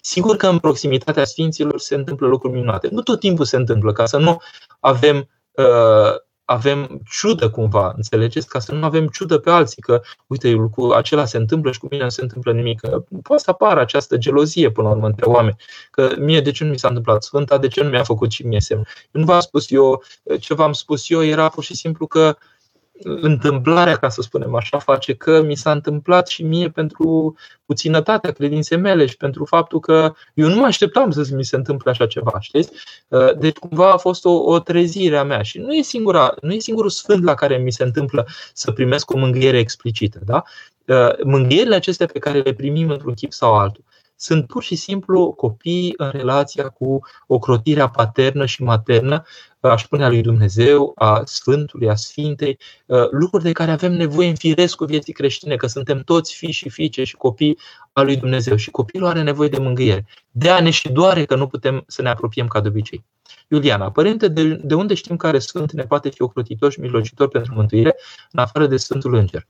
Sigur că în proximitatea Sfinților se întâmplă lucruri minunate. Nu tot timpul se întâmplă, ca să nu avem uh, avem ciudă cumva, înțelegeți? Ca să nu avem ciudă pe alții, că uite, cu acela se întâmplă și cu mine nu se întâmplă nimic. Poate să apară această gelozie până la urmă între oameni, că mie de ce nu mi s-a întâmplat Sfânta, de ce nu mi-a făcut și mie semn. Eu nu v-am spus eu, ce v-am spus eu era pur și simplu că uh, întâmplarea, ca să spunem așa, face că mi s-a întâmplat și mie pentru puținătatea credinței mele și pentru faptul că eu nu mă așteptam să mi se întâmple așa ceva, știți? Uh, deci cumva a fost o, o trezire a mea și nu e, singura, nu e singurul sfânt la care mi se întâmplă să primesc o mângâiere explicită. Da? Uh, mângâierile acestea pe care le primim într-un chip sau altul sunt pur și simplu copii în relația cu ocrotirea paternă și maternă, aș spune a lui Dumnezeu, a Sfântului, a Sfintei, uh, lucruri de care avem nevoie în firesc cu vieții creștine, că suntem toți fii și fiice și copii al lui Dumnezeu și copilul are nevoie de mângâiere. De a ne și doare că nu putem să ne apropiem ca de obicei. Iuliana, părinte, de, de unde știm care Sfânt ne poate fi ocrotitor și mijlocitor pentru mântuire, în afară de Sfântul Înger?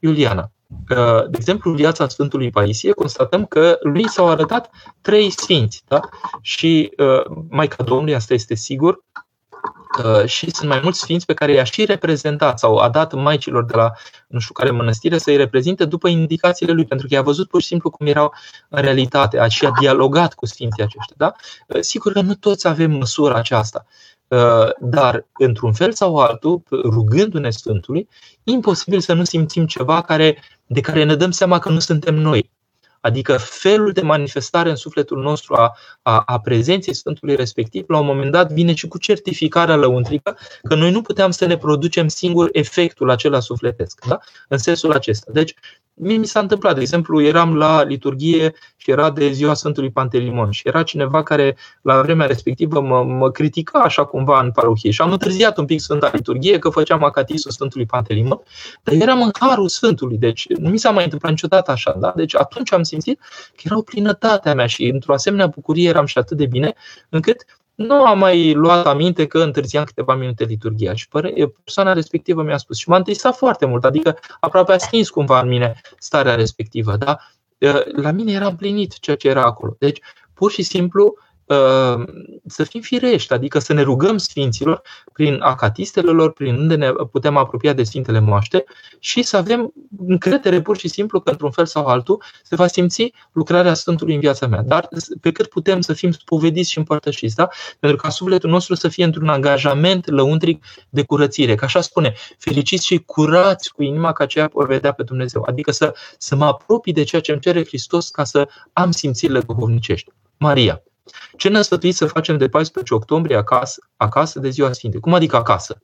Iuliana, de exemplu, viața Sfântului Paisie, constatăm că lui s-au arătat trei sfinți. Da? Și uh, Maica Domnului, asta este sigur, și sunt mai mulți sfinți pe care i-a și reprezentat sau a dat maicilor de la nu știu care mănăstire să-i reprezinte după indicațiile lui, pentru că i-a văzut pur și simplu cum erau în realitate, a și a dialogat cu sfinții aceștia. Da? Sigur că nu toți avem măsura aceasta, dar într-un fel sau altul, rugându-ne Sfântului, imposibil să nu simțim ceva care, de care ne dăm seama că nu suntem noi. Adică felul de manifestare în sufletul nostru a, a, a prezenței Sfântului respectiv, la un moment dat vine și cu certificarea lăuntrică că noi nu puteam să ne producem singur efectul acela sufletesc. Da? În sensul acesta. Deci, Mie mi s-a întâmplat, de exemplu, eram la liturghie și era de ziua Sfântului Pantelimon și era cineva care la vremea respectivă mă, mă critica așa cumva în parohie și am întârziat un pic Sfânta Liturghie că făceam acatisul Sfântului Pantelimon, dar eram în harul Sfântului, deci nu mi s-a mai întâmplat niciodată așa, da? Deci atunci am simțit că era o plinătatea mea și într-o asemenea bucurie eram și atât de bine încât nu am mai luat aminte că întârziam câteva minute liturgia și persoana respectivă mi-a spus și m-a întristat foarte mult, adică aproape a stins cumva în mine starea respectivă. Da? La mine era împlinit ceea ce era acolo. Deci, pur și simplu, Uh, să fim firești, adică să ne rugăm Sfinților prin acatistele lor, prin unde ne putem apropia de Sfintele Moaște și să avem încredere pur și simplu că într-un fel sau altul se va simți lucrarea Sfântului în viața mea. Dar pe cât putem să fim spovediți și împărtășiți, da? pentru ca sufletul nostru să fie într-un angajament lăuntric de curățire. Că așa spune, fericiți și curați cu inima ca aceea vor vedea pe Dumnezeu. Adică să, să mă apropii de ceea ce îmi cere Hristos ca să am simțirile duhovnicești. Maria. Ce ne-a sfătuit să facem de 14 octombrie acasă, acasă de ziua Sfintei? Cum adică acasă?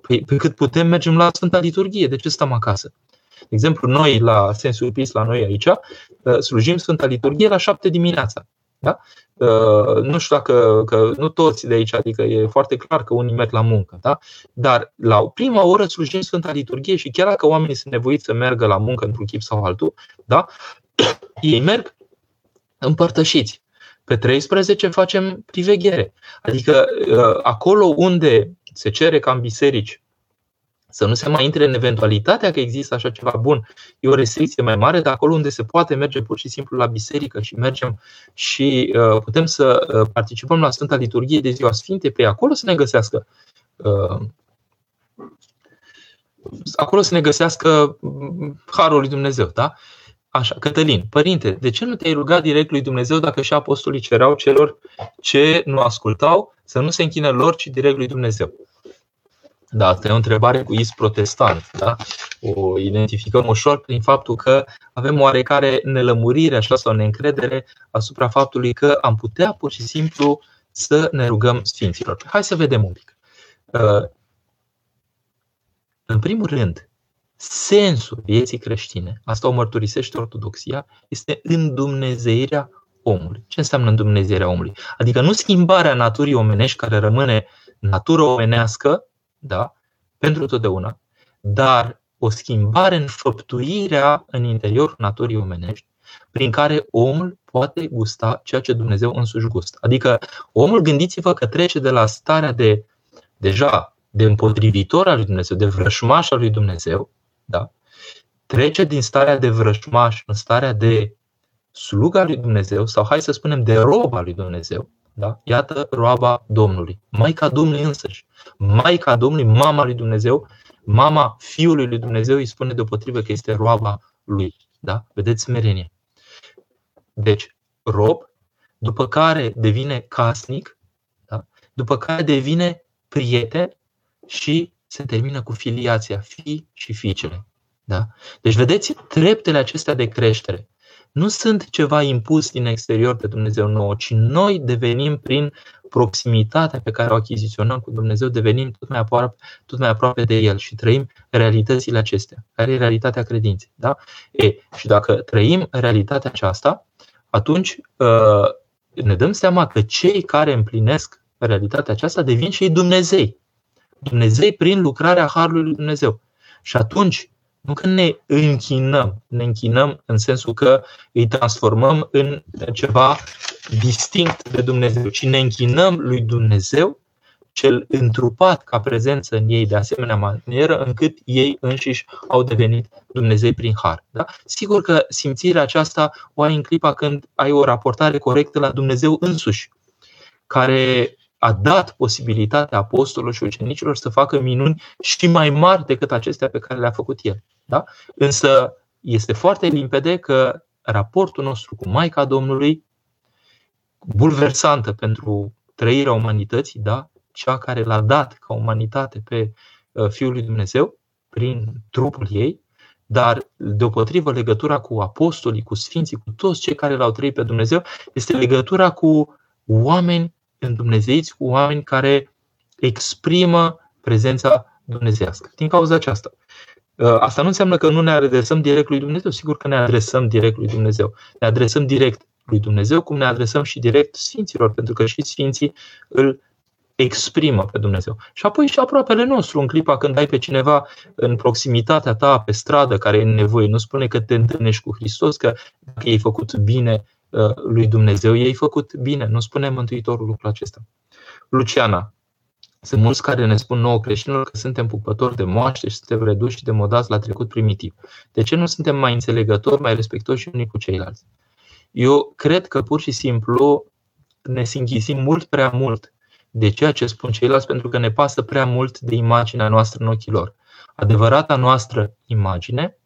Păi pe cât putem mergem la Sfânta Liturghie, de ce stăm acasă? De exemplu, noi la Sensul Pis, la noi aici, uh, slujim Sfânta Liturghie la 7 dimineața. Da? Uh, nu știu dacă că nu toți de aici, adică e foarte clar că unii merg la muncă, da? dar la prima oră slujim Sfânta Liturghie și chiar dacă oamenii sunt nevoiți să meargă la muncă într-un chip sau altul, da? [coughs] ei merg împărtășiți. Pe 13 facem priveghere. Adică uh, acolo unde se cere ca în biserici să nu se mai intre în eventualitatea că există așa ceva bun. E o restricție mai mare, dar acolo unde se poate merge pur și simplu la biserică și mergem și uh, putem să uh, participăm la Sfânta Liturghie de Ziua Sfinte, pe acolo să ne găsească acolo să ne găsească harul lui Dumnezeu, da? Așa, Cătălin, părinte, de ce nu te-ai rugat direct lui Dumnezeu dacă și apostolii cereau celor ce nu ascultau să nu se închină lor, ci direct lui Dumnezeu? Da, asta e o întrebare cu is protestant. Da? O identificăm ușor prin faptul că avem oarecare nelămurire așa, sau neîncredere asupra faptului că am putea pur și simplu să ne rugăm Sfinților. Hai să vedem un pic. Uh, în primul rând, sensul vieții creștine, asta o mărturisește Ortodoxia, este îndumnezeirea omului. Ce înseamnă îndumnezeirea omului? Adică nu schimbarea naturii omenești care rămâne natură omenească, da, pentru totdeauna, dar o schimbare în făptuirea în interiorul naturii omenești, prin care omul poate gusta ceea ce Dumnezeu însuși gustă. Adică omul, gândiți-vă că trece de la starea de, deja, de împotrivitor al lui Dumnezeu, de vrășmaș al lui Dumnezeu, da? trece din starea de vrășmaș în starea de sluga lui Dumnezeu, sau hai să spunem de roba lui Dumnezeu, da? Iată roaba Domnului, Maica Domnului însăși, Maica Domnului, mama lui Dumnezeu, mama Fiului lui Dumnezeu îi spune deopotrivă că este roaba lui. Da? Vedeți smerenie. Deci, rob, după care devine casnic, da? după care devine prieten și se termină cu filiația, fi și fiicele. Da? Deci, vedeți, treptele acestea de creștere nu sunt ceva impus din exterior de Dumnezeu nouă, ci noi devenim prin proximitatea pe care o achiziționăm cu Dumnezeu, devenim tot mai aproape, tot mai aproape de El și trăim realitățile acestea, care e realitatea credinței. Da? E, și dacă trăim realitatea aceasta, atunci uh, ne dăm seama că cei care împlinesc realitatea aceasta devin și ei Dumnezei. Dumnezei prin lucrarea Harului lui Dumnezeu. Și atunci, nu că ne închinăm, ne închinăm în sensul că îi transformăm în ceva distinct de Dumnezeu, ci ne închinăm lui Dumnezeu, cel întrupat ca prezență în ei de asemenea manieră, încât ei înșiși au devenit Dumnezei prin har. Da? Sigur că simțirea aceasta o ai în clipa când ai o raportare corectă la Dumnezeu însuși, care a dat posibilitatea apostolilor și ucenicilor să facă minuni și mai mari decât acestea pe care le-a făcut el. Da? Însă este foarte limpede că raportul nostru cu Maica Domnului, bulversantă pentru trăirea umanității, da? cea care l-a dat ca umanitate pe uh, Fiul lui Dumnezeu prin trupul ei, dar deopotrivă legătura cu apostolii, cu sfinții, cu toți cei care l-au trăit pe Dumnezeu, este legătura cu oameni îndumnezeiți, cu oameni care exprimă prezența dumnezească. Din cauza aceasta. Uh, asta nu înseamnă că nu ne adresăm direct lui Dumnezeu. Sigur că ne adresăm direct lui Dumnezeu. Ne adresăm direct lui Dumnezeu, cum ne adresăm și direct Sfinților, pentru că și Sfinții îl exprimă pe Dumnezeu. Și apoi și aproapele nostru, în clipa când ai pe cineva în proximitatea ta, pe stradă, care e în nevoie, nu spune că te întâlnești cu Hristos, că dacă ai făcut bine uh, lui Dumnezeu, i-ai făcut bine. Nu spune Mântuitorul lucrul acesta. Luciana, sunt mulți care ne spun nouă creștinilor că suntem pupători de moaște și suntem reduși și demodați la trecut primitiv. De ce nu suntem mai înțelegători, mai respectoși unii cu ceilalți? Eu cred că pur și simplu ne singhisim mult prea mult de ceea ce spun ceilalți pentru că ne pasă prea mult de imaginea noastră în ochii lor. Adevărata noastră imagine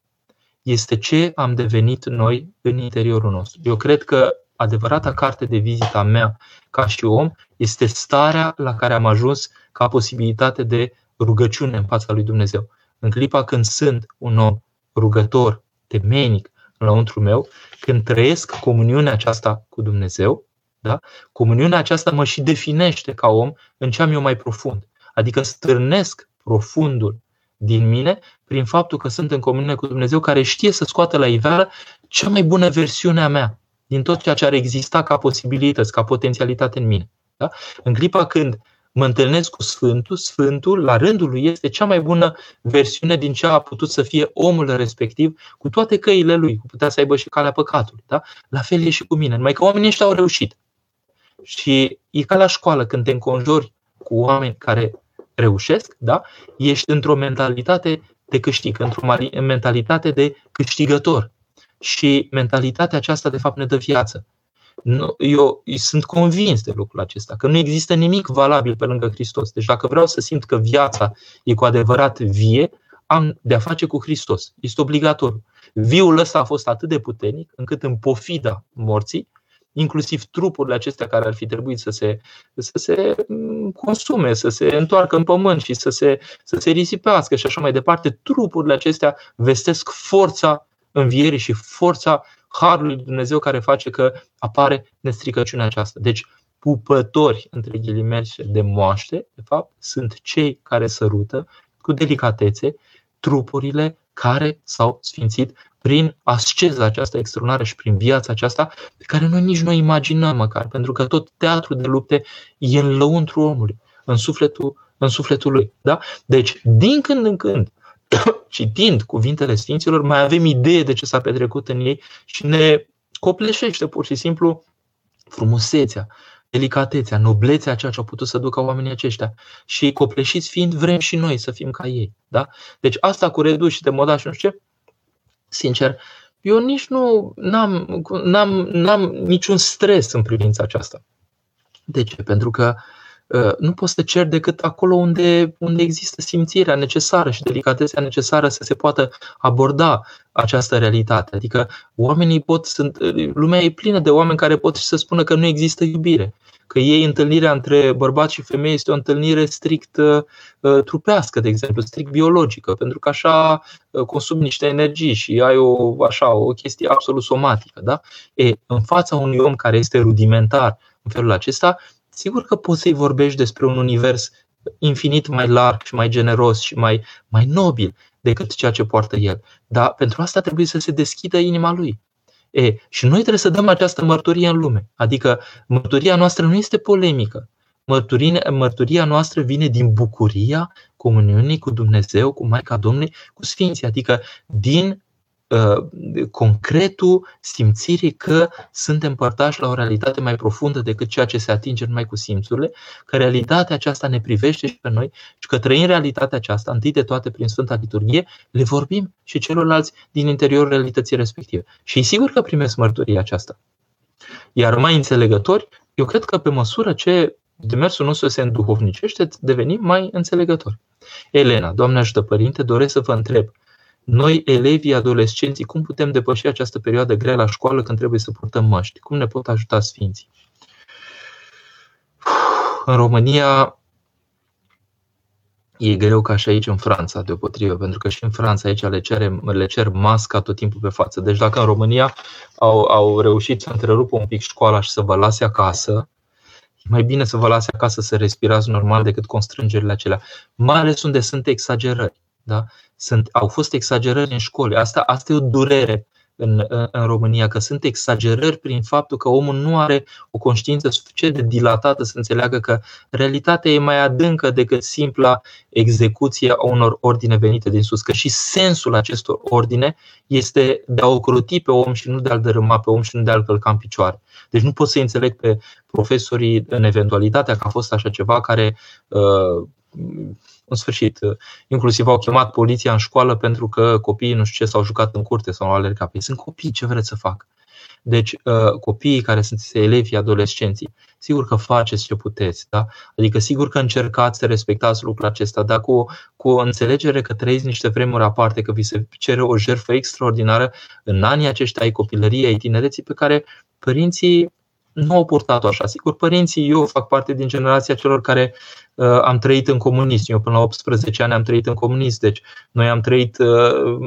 este ce am devenit noi în interiorul nostru. Eu cred că adevărata carte de vizită a mea ca și om este starea la care am ajuns ca posibilitate de rugăciune în fața lui Dumnezeu. În clipa când sunt un om rugător, temenic, înăuntru meu, când trăiesc comuniunea aceasta cu Dumnezeu, da? comuniunea aceasta mă și definește ca om în ce am eu mai profund. Adică stârnesc profundul din mine prin faptul că sunt în comuniune cu Dumnezeu care știe să scoată la iveală cea mai bună versiune a mea din tot ceea ce ar exista ca posibilități, ca potențialitate în mine. Da? În clipa când mă întâlnesc cu Sfântul, Sfântul, la rândul lui, este cea mai bună versiune din ce a putut să fie omul respectiv, cu toate căile lui, cu putea să aibă și calea păcatului. Da? La fel e și cu mine, numai că oamenii ăștia au reușit. Și e ca la școală, când te înconjori cu oameni care reușesc, da? ești într-o mentalitate de câștig, într-o mentalitate de câștigător. Și mentalitatea aceasta, de fapt, ne dă viață. Eu sunt convins de lucrul acesta, că nu există nimic valabil pe lângă Hristos. Deci dacă vreau să simt că viața e cu adevărat vie, am de-a face cu Hristos. Este obligatoriu. Viul ăsta a fost atât de puternic încât în pofida morții, inclusiv trupurile acestea care ar fi trebuit să se, să se mm, consume, să se întoarcă în pământ și să se, să se risipească și așa mai departe, trupurile acestea vestesc forța învierii și forța harului lui Dumnezeu care face că apare nestricăciunea aceasta. Deci, pupători, între ghilimele, de moaște, de fapt, sunt cei care sărută cu delicatețe trupurile care s-au sfințit prin asceza aceasta extraordinară și prin viața aceasta pe care noi nici nu imaginăm măcar, pentru că tot teatrul de lupte e în lăuntru omului, în sufletul, în sufletul lui. Da? Deci, din când în când, [coughs] citind cuvintele Sfinților, mai avem idee de ce s-a petrecut în ei și ne copleșește pur și simplu frumusețea, delicatețea, noblețea ceea ce au putut să ducă oamenii aceștia. Și copleșiți fiind, vrem și noi să fim ca ei. Da? Deci asta cu reduși și de moda și nu știu ce, sincer, eu nici nu n-am, n-am, n-am niciun stres în privința aceasta. De ce? Pentru că uh, Uh, nu poți să ceri decât acolo unde, unde există simțirea necesară și delicatețea necesară să se poată aborda această realitate. Adică oamenii pot, sunt, lumea e plină de oameni care pot să spună că nu există iubire. Că ei întâlnirea între bărbat și femeie este o întâlnire strict uh, trupească, de exemplu, strict biologică, pentru că așa uh, consumi niște energii și ai o, așa, o chestie absolut somatică. Da? E, în fața unui om care este rudimentar în felul acesta, sigur că poți să-i vorbești despre un univers infinit mai larg și mai generos și mai, mai nobil decât ceea ce poartă el. Dar pentru asta trebuie să se deschidă inima lui. E, și noi trebuie să dăm această mărturie în lume. Adică mărturia noastră nu este polemică. Mărturia, mărturia noastră vine din bucuria comuniunii cu Dumnezeu, cu Maica Domnului, cu Sfinții, adică din Uh, concretul simțirii că suntem părtași la o realitate mai profundă decât ceea ce se atinge numai cu simțurile, că realitatea aceasta ne privește și pe noi și că trăim realitatea aceasta, întâi de toate prin Sfânta Liturghie, le vorbim și celorlalți din interiorul realității respective. Și e sigur că primesc mărturia aceasta. Iar mai înțelegători, eu cred că pe măsură ce demersul nostru se înduhovnicește, devenim mai înțelegători. Elena, Doamne ajută Părinte, doresc să vă întreb, noi, elevii, adolescenții, cum putem depăși această perioadă grea la școală când trebuie să purtăm măști? Cum ne pot ajuta Sfinții? În România e greu ca și aici în Franța, deopotrivă, pentru că și în Franța aici le, cere, le cer masca tot timpul pe față. Deci dacă în România au, au reușit să întrerupă un pic școala și să vă lase acasă, e mai bine să vă lase acasă să respirați normal decât constrângerile acelea, mai ales unde sunt exagerări. Da? Sunt, au fost exagerări în școli. Asta, asta e o durere în, în România, că sunt exagerări prin faptul că omul nu are o conștiință suficient de dilatată să înțeleagă că realitatea e mai adâncă decât simpla execuție a unor ordine venite din sus, că și sensul acestor ordine este de a ocroti pe om și nu de a-l dărâma pe om și nu de a-l călca în picioare. Deci nu pot să înțeleg pe profesorii în eventualitatea că a fost așa ceva care uh, în sfârșit, uh, inclusiv au chemat poliția în școală pentru că copiii nu știu ce s-au jucat în curte sau au alergat. Păi sunt copii, ce vreți să fac? Deci, uh, copiii care sunt elevii, adolescenții, sigur că faceți ce puteți, da? Adică, sigur că încercați să respectați lucrul acesta, dar cu, cu o înțelegere că trăiți niște vremuri aparte, că vi se cere o jertfă extraordinară în anii aceștia ai copilăriei, ai tinereții, pe care părinții nu au purtat-o așa. Sigur, părinții, eu fac parte din generația celor care uh, am trăit în comunism. Eu până la 18 ani am trăit în comunism, deci noi am trăit uh,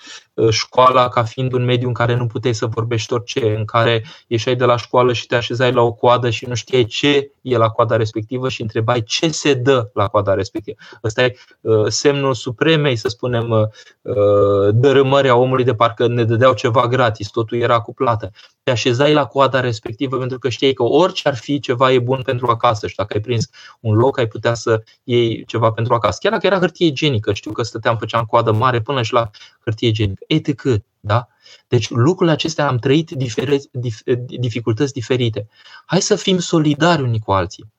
Uh, școala ca fiind un mediu în care nu puteai să vorbești orice, în care ieșai de la școală și te așezai la o coadă și nu știai ce e la coada respectivă și întrebai ce se dă la coada respectivă. Ăsta e uh, semnul supremei, să spunem, uh, dărâmării a omului de parcă ne dădeau ceva gratis, totul era cu plată. Te așezai la coada respectivă pentru că știai că orice ar fi ceva e bun pentru acasă și dacă ai prins un loc ai putea să iei ceva pentru acasă. Chiar dacă era hârtie igienică, știu că stăteam, făceam coadă mare până și la hârtie igienică etc. Da? Deci lucrurile acestea am trăit dificultăți diferite. Hai să fim solidari unii cu alții.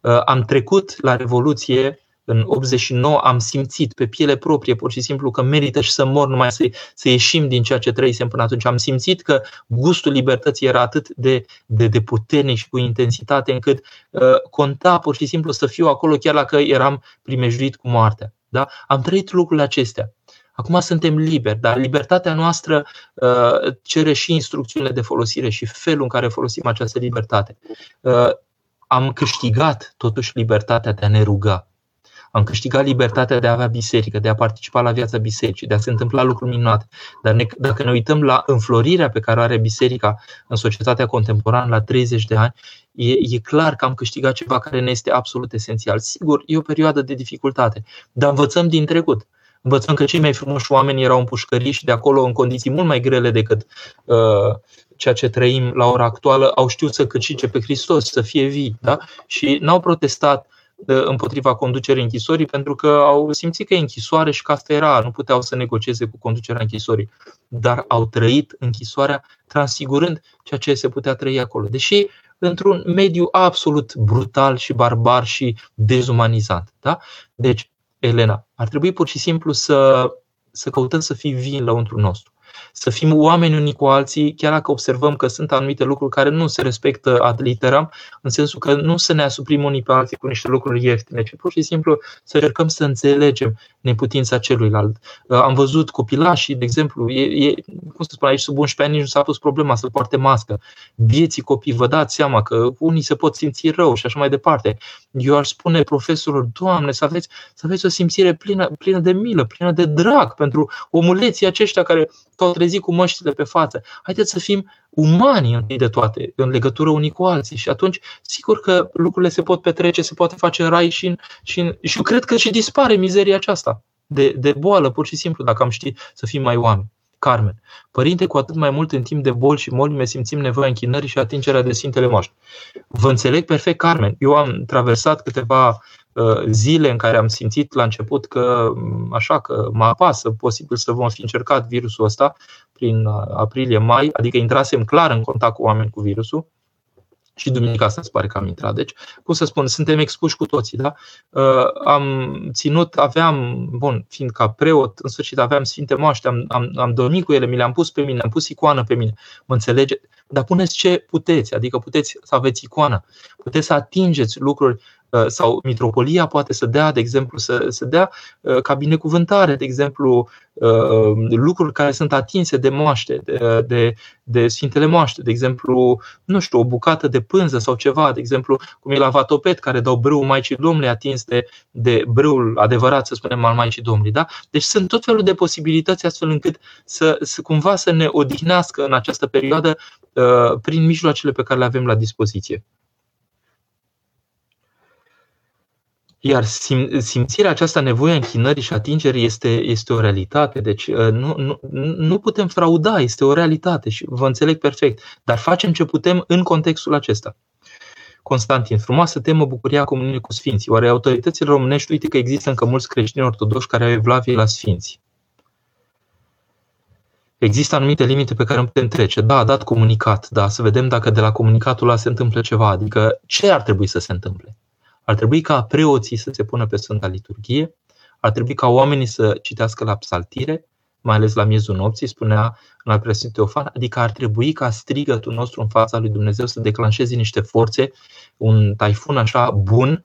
Uh, am trecut la Revoluție în 89 am simțit pe piele proprie, pur și simplu, că merită și să mor numai să, să ieșim din ceea ce trăisem până atunci. Am simțit că gustul libertății era atât de, de, de puternic și cu intensitate încât uh, conta pur și simplu să fiu acolo chiar dacă eram primejduit cu moartea. Da? Am trăit lucrurile acestea. Acum suntem liberi, dar libertatea noastră uh, cere și instrucțiunile de folosire și felul în care folosim această libertate. Uh, am câștigat totuși libertatea de a ne ruga. Am câștigat libertatea de a avea biserică, de a participa la viața bisericii, de a se întâmpla lucruri minunate. Dar ne, dacă ne uităm la înflorirea pe care o are biserica în societatea contemporană la 30 de ani, e, e clar că am câștigat ceva care ne este absolut esențial. Sigur, e o perioadă de dificultate, dar învățăm din trecut. Învățăm că cei mai frumoși oameni erau în pușcării și de acolo, în condiții mult mai grele decât uh, ceea ce trăim la ora actuală, au știut să câștige pe Hristos, să fie vii. Da? Și n-au protestat uh, împotriva conducerii închisorii pentru că au simțit că e închisoare și că asta era, nu puteau să negocieze cu conducerea închisorii, dar au trăit închisoarea transigurând ceea ce se putea trăi acolo. Deși într-un mediu absolut brutal și barbar și dezumanizat. Da? Deci, Elena. Ar trebui pur și simplu să, să căutăm să fim vin lăuntru nostru să fim oameni unii cu alții, chiar dacă observăm că sunt anumite lucruri care nu se respectă ad literam, în sensul că nu să ne asuprim unii pe alții cu niște lucruri ieftine, ci pur și simplu să încercăm să înțelegem neputința celuilalt. Uh, am văzut copilașii, de exemplu, e, e, cum să spun aici, sub 11 ani nici nu s-a pus problema să poarte mască. Vieții copii, vă dați seama că unii se pot simți rău și așa mai departe. Eu aș spune profesorilor, Doamne, să aveți, să aveți o simțire plină, plină de milă, plină de drag pentru omuleții aceștia care s-au trezit cu măștile pe față. Haideți să fim umani întâi de toate, în legătură unii cu alții. Și atunci, sigur că lucrurile se pot petrece, se poate face în rai și, în, și, în, și eu cred că și dispare mizeria aceasta de, de boală, pur și simplu, dacă am ști să fim mai oameni. Carmen. Părinte, cu atât mai mult în timp de boli și molime simțim nevoia închinării și atingerea de Sfintele Moaște. Vă înțeleg perfect, Carmen. Eu am traversat câteva Uh, zile în care am simțit la început că mm, așa că mă apasă, posibil să vom fi încercat virusul ăsta prin uh, aprilie-mai, adică intrasem clar în contact cu oameni cu virusul și duminica asta se pare că am intrat. Deci, cum să spun, suntem expuși cu toții. Da? Uh, am ținut, aveam, bun, fiind ca preot, în sfârșit aveam Sfinte Moaște, am, am, am dormit cu ele, mi le-am pus pe mine, am pus icoană pe mine. Mă înțelege? dar puneți ce puteți, adică puteți să aveți icoana, puteți să atingeți lucruri Uh, sau mitropolia poate să dea, de exemplu, să, să dea uh, ca binecuvântare, de exemplu, uh, lucruri care sunt atinse de moaște, de, de, de Sfintele Moaște, de exemplu, nu știu, o bucată de pânză sau ceva, de exemplu, cum e la Vatopet, care dau brâu Maicii Domnului atins de, de brâul adevărat, să spunem, al Maicii Domnului. Da? Deci sunt tot felul de posibilități astfel încât să, să cumva să ne odihnească în această perioadă prin mijloacele pe care le avem la dispoziție. Iar sim, simțirea aceasta, nevoia închinării și atingerii este, este o realitate. Deci uh, nu, nu, nu putem frauda, este o realitate și vă înțeleg perfect. Dar facem ce putem în contextul acesta. Constantin, frumoasă temă bucuria comuniunii cu Sfinții. Oare autoritățile românești uite că există încă mulți creștini ortodoși care au evlavie la Sfinți? Există anumite limite pe care nu putem trece. Da, a dat comunicat, da, să vedem dacă de la comunicatul ăla se întâmplă ceva. Adică ce ar trebui să se întâmple? Ar trebui ca preoții să se pună pe Sfânta Liturghie, ar trebui ca oamenii să citească la psaltire, mai ales la miezul nopții, spunea în al preasfințit Teofan, adică ar trebui ca strigătul nostru în fața lui Dumnezeu să declanșeze niște forțe, un taifun așa bun,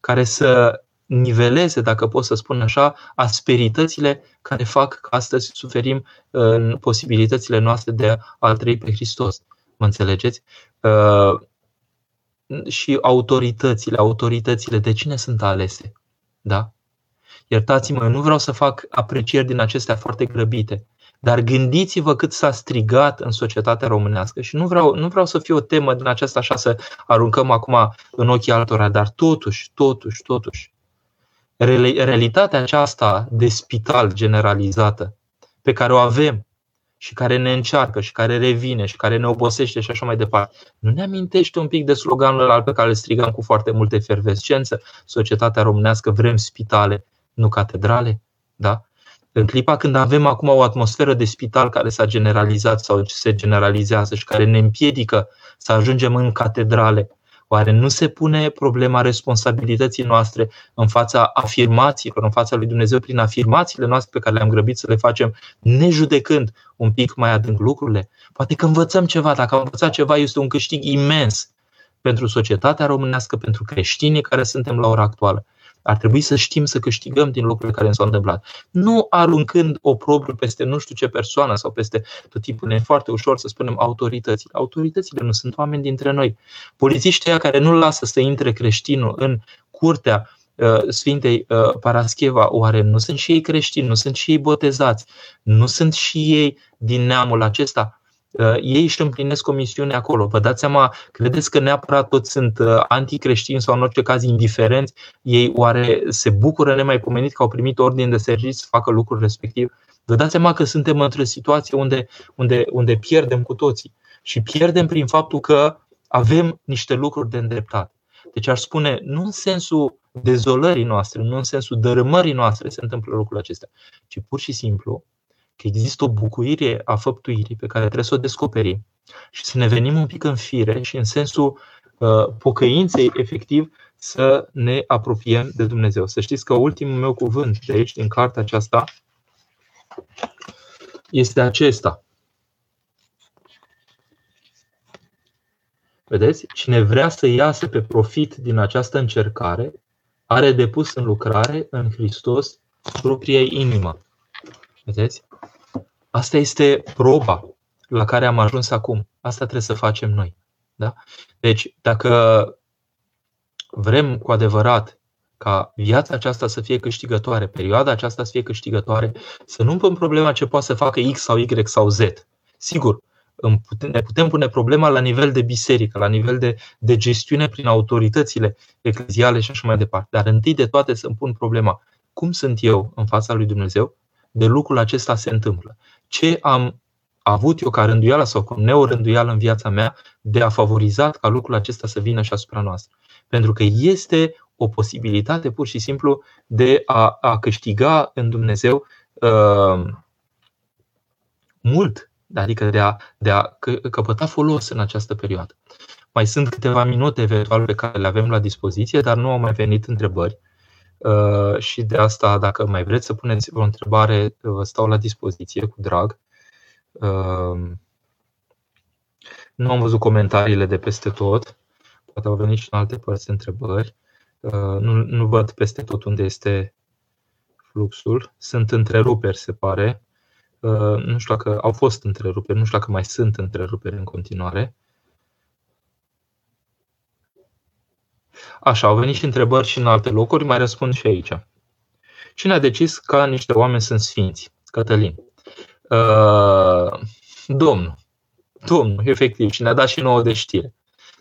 care să niveleze, dacă pot să spun așa, asperitățile care fac că astăzi suferim în posibilitățile noastre de a trăi pe Hristos. Mă înțelegeți? Uh, și autoritățile, autoritățile de cine sunt alese. Da? Iertați-mă, nu vreau să fac aprecieri din acestea foarte grăbite, dar gândiți-vă cât s-a strigat în societatea românească și nu vreau, nu vreau să fie o temă din aceasta așa să aruncăm acum în ochii altora, dar totuși, totuși, totuși, realitatea aceasta de spital generalizată pe care o avem și care ne încearcă și care revine și care ne obosește și așa mai departe. Nu ne amintește un pic de sloganul ăla pe care îl strigăm cu foarte multă efervescență? Societatea românească vrem spitale, nu catedrale? Da? În clipa când avem acum o atmosferă de spital care s-a generalizat sau se generalizează și care ne împiedică să ajungem în catedrale, Oare nu se pune problema responsabilității noastre în fața afirmațiilor, în fața lui Dumnezeu, prin afirmațiile noastre pe care le-am grăbit să le facem, nejudecând un pic mai adânc lucrurile? Poate că învățăm ceva. Dacă am învățat ceva, este un câștig imens pentru societatea românească, pentru creștinii care suntem la ora actuală. Ar trebui să știm să câștigăm din lucrurile care s-au întâmplat. Nu aruncând oprobriu peste nu știu ce persoană sau peste tot tipul. Ne foarte ușor să spunem autoritățile. Autoritățile nu sunt oameni dintre noi. Polițiștii aia care nu lasă să intre creștinul în curtea uh, Sfintei uh, Parascheva, oare nu sunt și ei creștini, nu sunt și ei botezați, nu sunt și ei din neamul acesta? Uh, ei își împlinesc o misiune acolo. Vă dați seama, credeți că neapărat toți sunt uh, anticreștini sau în orice caz indiferenți? Ei oare se bucură nemaipomenit că au primit ordine de serviciu să facă lucrul respectiv? Vă dați seama că suntem într-o situație unde, unde, unde pierdem cu toții. Și pierdem prin faptul că avem niște lucruri de îndreptat. Deci aș spune, nu în sensul dezolării noastre, nu în sensul dărâmării noastre se întâmplă lucrurile acestea, ci pur și simplu că există o bucuire a făptuirii pe care trebuie să o descoperim și să ne venim un pic în fire și în sensul uh, pocăinței, efectiv, să ne apropiem de Dumnezeu. Să știți că ultimul meu cuvânt de aici, din cartea aceasta, este acesta. Vedeți? Cine vrea să iasă pe profit din această încercare, are depus în lucrare în Hristos propria inimă. Vedeți? Asta este proba la care am ajuns acum. Asta trebuie să facem noi. Da? Deci, dacă vrem cu adevărat ca viața aceasta să fie câștigătoare, perioada aceasta să fie câștigătoare, să nu pun problema ce poate să facă X sau Y sau Z. Sigur, ne putem pune problema la nivel de biserică, la nivel de, de gestiune prin autoritățile ecleziale și așa mai departe. Dar întâi de toate să-mi pun problema cum sunt eu în fața lui Dumnezeu de lucrul acesta se întâmplă ce am avut eu ca rânduială sau ca neorânduială în viața mea de a favoriza ca lucrul acesta să vină și asupra noastră. Pentru că este o posibilitate pur și simplu de a, a câștiga în Dumnezeu uh, mult, adică de a, de a căpăta folos în această perioadă. Mai sunt câteva minute eventual pe care le avem la dispoziție, dar nu au mai venit întrebări. Uh, și de asta, dacă mai vreți să puneți o întrebare, vă stau la dispoziție cu drag. Uh, Nu am văzut comentariile de peste tot. Poate au venit și în alte părți întrebări. Uh, nu, nu văd peste tot unde este fluxul. Sunt întreruperi, se pare. Uh, nu știu dacă au fost întreruperi, nu știu dacă mai sunt întreruperi în continuare. Așa, au venit și întrebări și în alte locuri, mai răspund și aici. Cine a decis că niște oameni sunt sfinți? Cătălin. Uh, domnul. Domnul, efectiv, și ne-a dat și nouă de știre.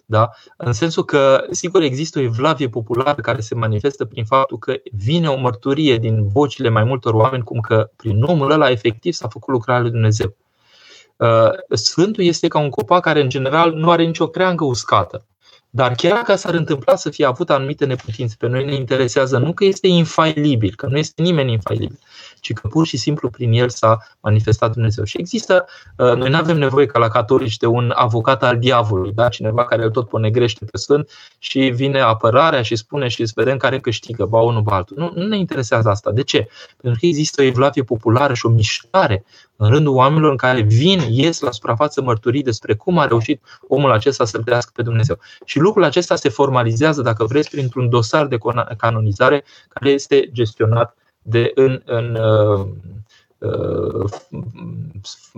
Da? În sensul că, sigur, există o evlavie populară care se manifestă prin faptul că vine o mărturie din vocile mai multor oameni, cum că prin omul ăla efectiv s-a făcut lucrarea lui Dumnezeu. Uh, Sfântul este ca un copac care, în general, nu are nicio creangă uscată. Dar chiar dacă s-ar întâmpla să fie avut anumite neputințe, pe noi ne interesează nu că este infailibil, că nu este nimeni infailibil, ci că pur și simplu prin el s-a manifestat Dumnezeu. Și există, uh, noi nu avem nevoie ca la catolici de un avocat al diavolului, da? cineva care îl tot ponegrește pe Sfânt și vine apărarea și spune și îți vedem care câștigă, ba unul, ba altul. Nu, nu ne interesează asta. De ce? Pentru că există o evlavie populară și o mișcare în rândul oamenilor în care vin, ies la suprafață mărturii despre cum a reușit omul acesta să-L pe Dumnezeu. Și lucrul acesta se formalizează, dacă vreți, printr-un dosar de canonizare care este gestionat de în, în uh, uh,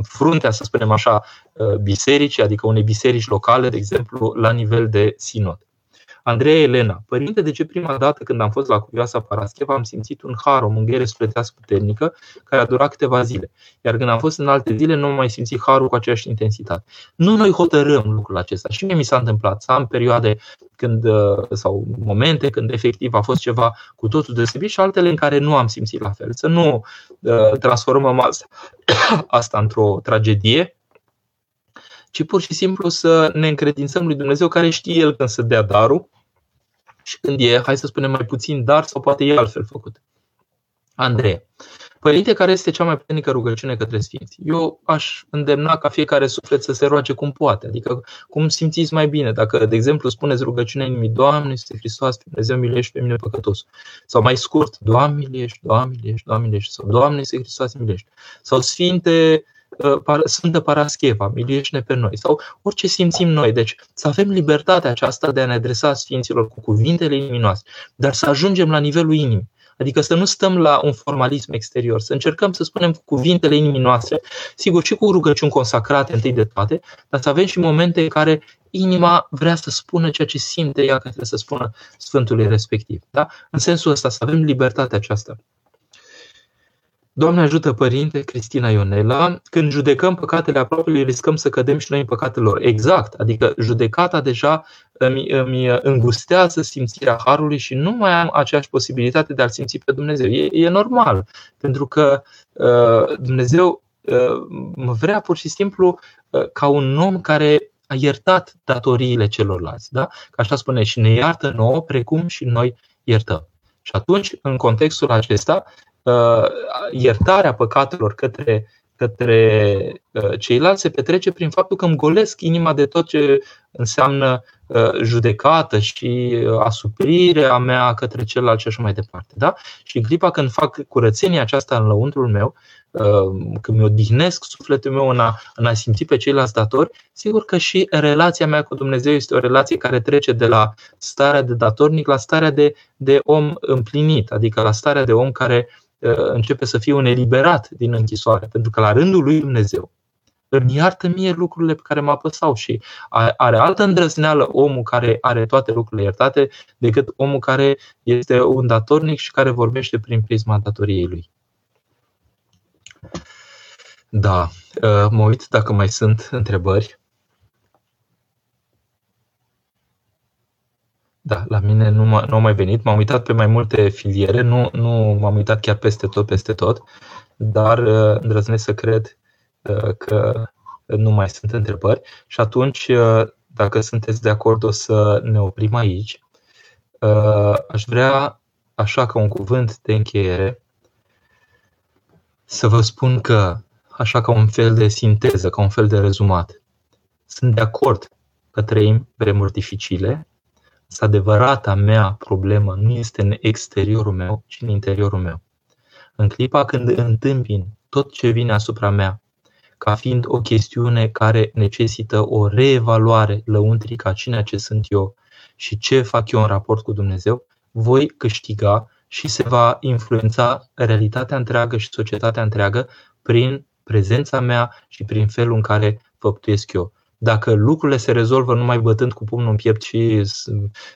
fruntea, să spunem așa, uh, bisericii, adică unei biserici locale, de exemplu, la nivel de sinod. Andreea Elena, părinte, de ce prima dată când am fost la Cuvioasa Parascheva am simțit un har, o mânghiere sufletească puternică care a durat câteva zile. Iar când am fost în alte zile, nu am mai simțit harul cu aceeași intensitate. Nu noi hotărâm lucrul acesta. Și mie mi s-a întâmplat să am perioade când, uh, sau momente când efectiv a fost ceva cu totul deosebit și altele în care nu am simțit la fel. Să nu uh, transformăm asta, [coughs] asta într-o tragedie, ci pur și simplu să ne încredințăm lui Dumnezeu care știe El când să dea darul și când e, hai să spunem, mai puțin dar sau poate e altfel făcut. Andrei. Părinte, care este cea mai puternică rugăciune către Sfinți? Eu aș îndemna ca fiecare suflet să se roage cum poate, adică cum simțiți mai bine. Dacă, de exemplu, spuneți rugăciunea inimii, Doamne, este Hristos, Dumnezeu, miluiește pe mine păcătos. Sau mai scurt, Doamne, miluiește, Doamne, miluiește, Doamne, miluiește. Sau Doamne, este Hristos, miluiește. Sau Sfinte, uh, Sfântă Parascheva, miluiește-ne pe noi. Sau orice simțim noi. Deci să avem libertatea aceasta de a ne adresa Sfinților cu cuvintele inimii noastre, dar să ajungem la nivelul inimii. Adică să nu stăm la un formalism exterior, să încercăm să spunem cu cuvintele inimii noastre, sigur și cu rugăciuni consacrate întâi de toate, dar să avem și momente în care inima vrea să spună ceea ce simte ea că trebuie să spună Sfântului respectiv. Da? În sensul ăsta, să avem libertatea aceasta. Doamne ajută, Părinte Cristina Ionela, când judecăm păcatele apropiului, riscăm să cădem și noi în păcatele lor. Exact, adică judecata deja îmi, îmi îngustează simțirea Harului și nu mai am aceeași posibilitate de a-L simți pe Dumnezeu. E, e normal, pentru că uh, Dumnezeu uh, mă vrea pur și simplu uh, ca un om care a iertat datoriile celorlalți. Da? Ca așa spune, și ne iartă nouă precum și noi iertăm. Și atunci, în contextul acesta, Uh, iertarea păcatelor către, către uh, ceilalți se petrece prin faptul că îmi golesc inima de tot ce înseamnă uh, judecată și asuprirea mea către celălalt și așa mai departe. Da? Și în clipa când fac curățenia aceasta în lăuntrul meu, când mi-odihnesc sufletul meu în a, în a simți pe ceilalți datori, sigur că și relația mea cu Dumnezeu este o relație care trece de la starea de datornic la starea de, de om împlinit, adică la starea de om care uh, Uh, începe să fie un eliberat din închisoare, pentru că la rândul lui Dumnezeu îmi iartă mie lucrurile pe care mă apăsau și are altă îndrăzneală omul care are toate lucrurile iertate decât omul care este un datornic și care vorbește prin prisma datoriei lui. Da, uh, mă uit dacă mai sunt întrebări. Da, la mine nu, nu au mai venit. M-am uitat pe mai multe filiere, nu, nu m-am uitat chiar peste tot, peste tot, dar uh, îndrăznesc să cred uh, că nu mai sunt întrebări. Și atunci, uh, dacă sunteți de acord, o să ne oprim aici. Aș vrea, așa ca un cuvânt de încheiere, să vă spun că, așa ca un fel de sinteză, ca un fel de rezumat, sunt de acord că trăim vremuri dificile, Însă adevărata mea problemă nu este în exteriorul meu, ci în interiorul meu. În clipa când întâmpin tot ce vine asupra mea, ca fiind o chestiune care necesită o reevaluare lăuntrică a cine ce sunt eu și ce fac eu în raport cu Dumnezeu, voi câștiga și se va influența realitatea întreagă și societatea întreagă prin prezența mea și prin felul în care făptuiesc eu. Dacă lucrurile se rezolvă numai bătând cu pumnul în piept și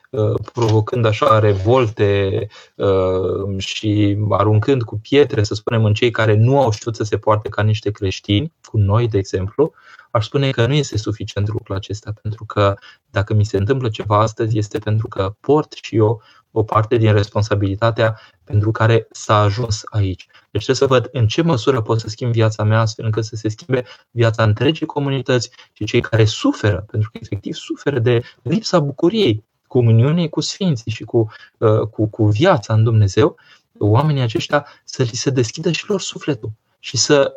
uh, provocând așa revolte uh, și aruncând cu pietre, să spunem, în cei care nu au știut să se poarte ca niște creștini, cu noi, de exemplu, aș spune că nu este suficient lucrul acesta, pentru că dacă mi se întâmplă ceva astăzi, este pentru că port și eu o parte din responsabilitatea pentru care s-a ajuns aici. Deci trebuie să văd în ce măsură pot să schimb viața mea astfel încât să se schimbe viața întregii comunități și cei care suferă, pentru că efectiv suferă de lipsa bucuriei comuniunii cu Sfinții și cu, uh, cu, cu viața în Dumnezeu, oamenii aceștia să li se deschidă și lor sufletul și să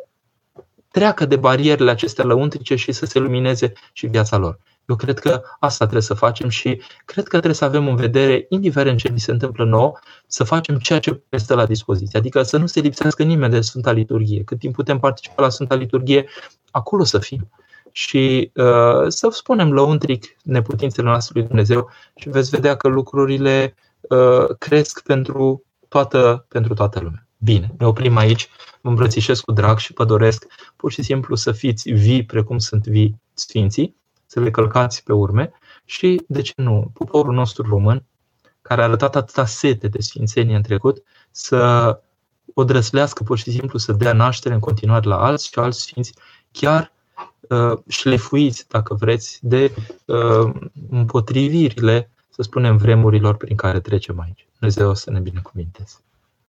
treacă de barierele acestea lăuntrice și să se lumineze și viața lor. Eu cred că asta trebuie să facem și cred că trebuie să avem în vedere, indiferent ce ni se întâmplă nou, să facem ceea ce este la dispoziție. Adică să nu se lipsească nimeni de Sfânta Liturghie. Cât timp putem participa la Sfânta Liturghie, acolo să fim. Și uh, să spunem lăuntric neputințele noastre lui Dumnezeu și veți vedea că lucrurile uh, cresc pentru toată, pentru toată lumea. Bine, ne oprim aici, vă îmbrățișez cu drag și vă doresc pur și simplu să fiți vii precum sunt vii Sfinții să le călcați pe urme și, de ce nu, poporul nostru român, care a arătat atâta sete de sfințenie în trecut, să o drăslească pur și simplu să dea naștere în continuare la alți și alți sfinți, chiar uh, șlefuiți, dacă vreți, de uh, împotrivirile, să spunem, vremurilor prin care trecem aici. Dumnezeu să ne binecuvinteze.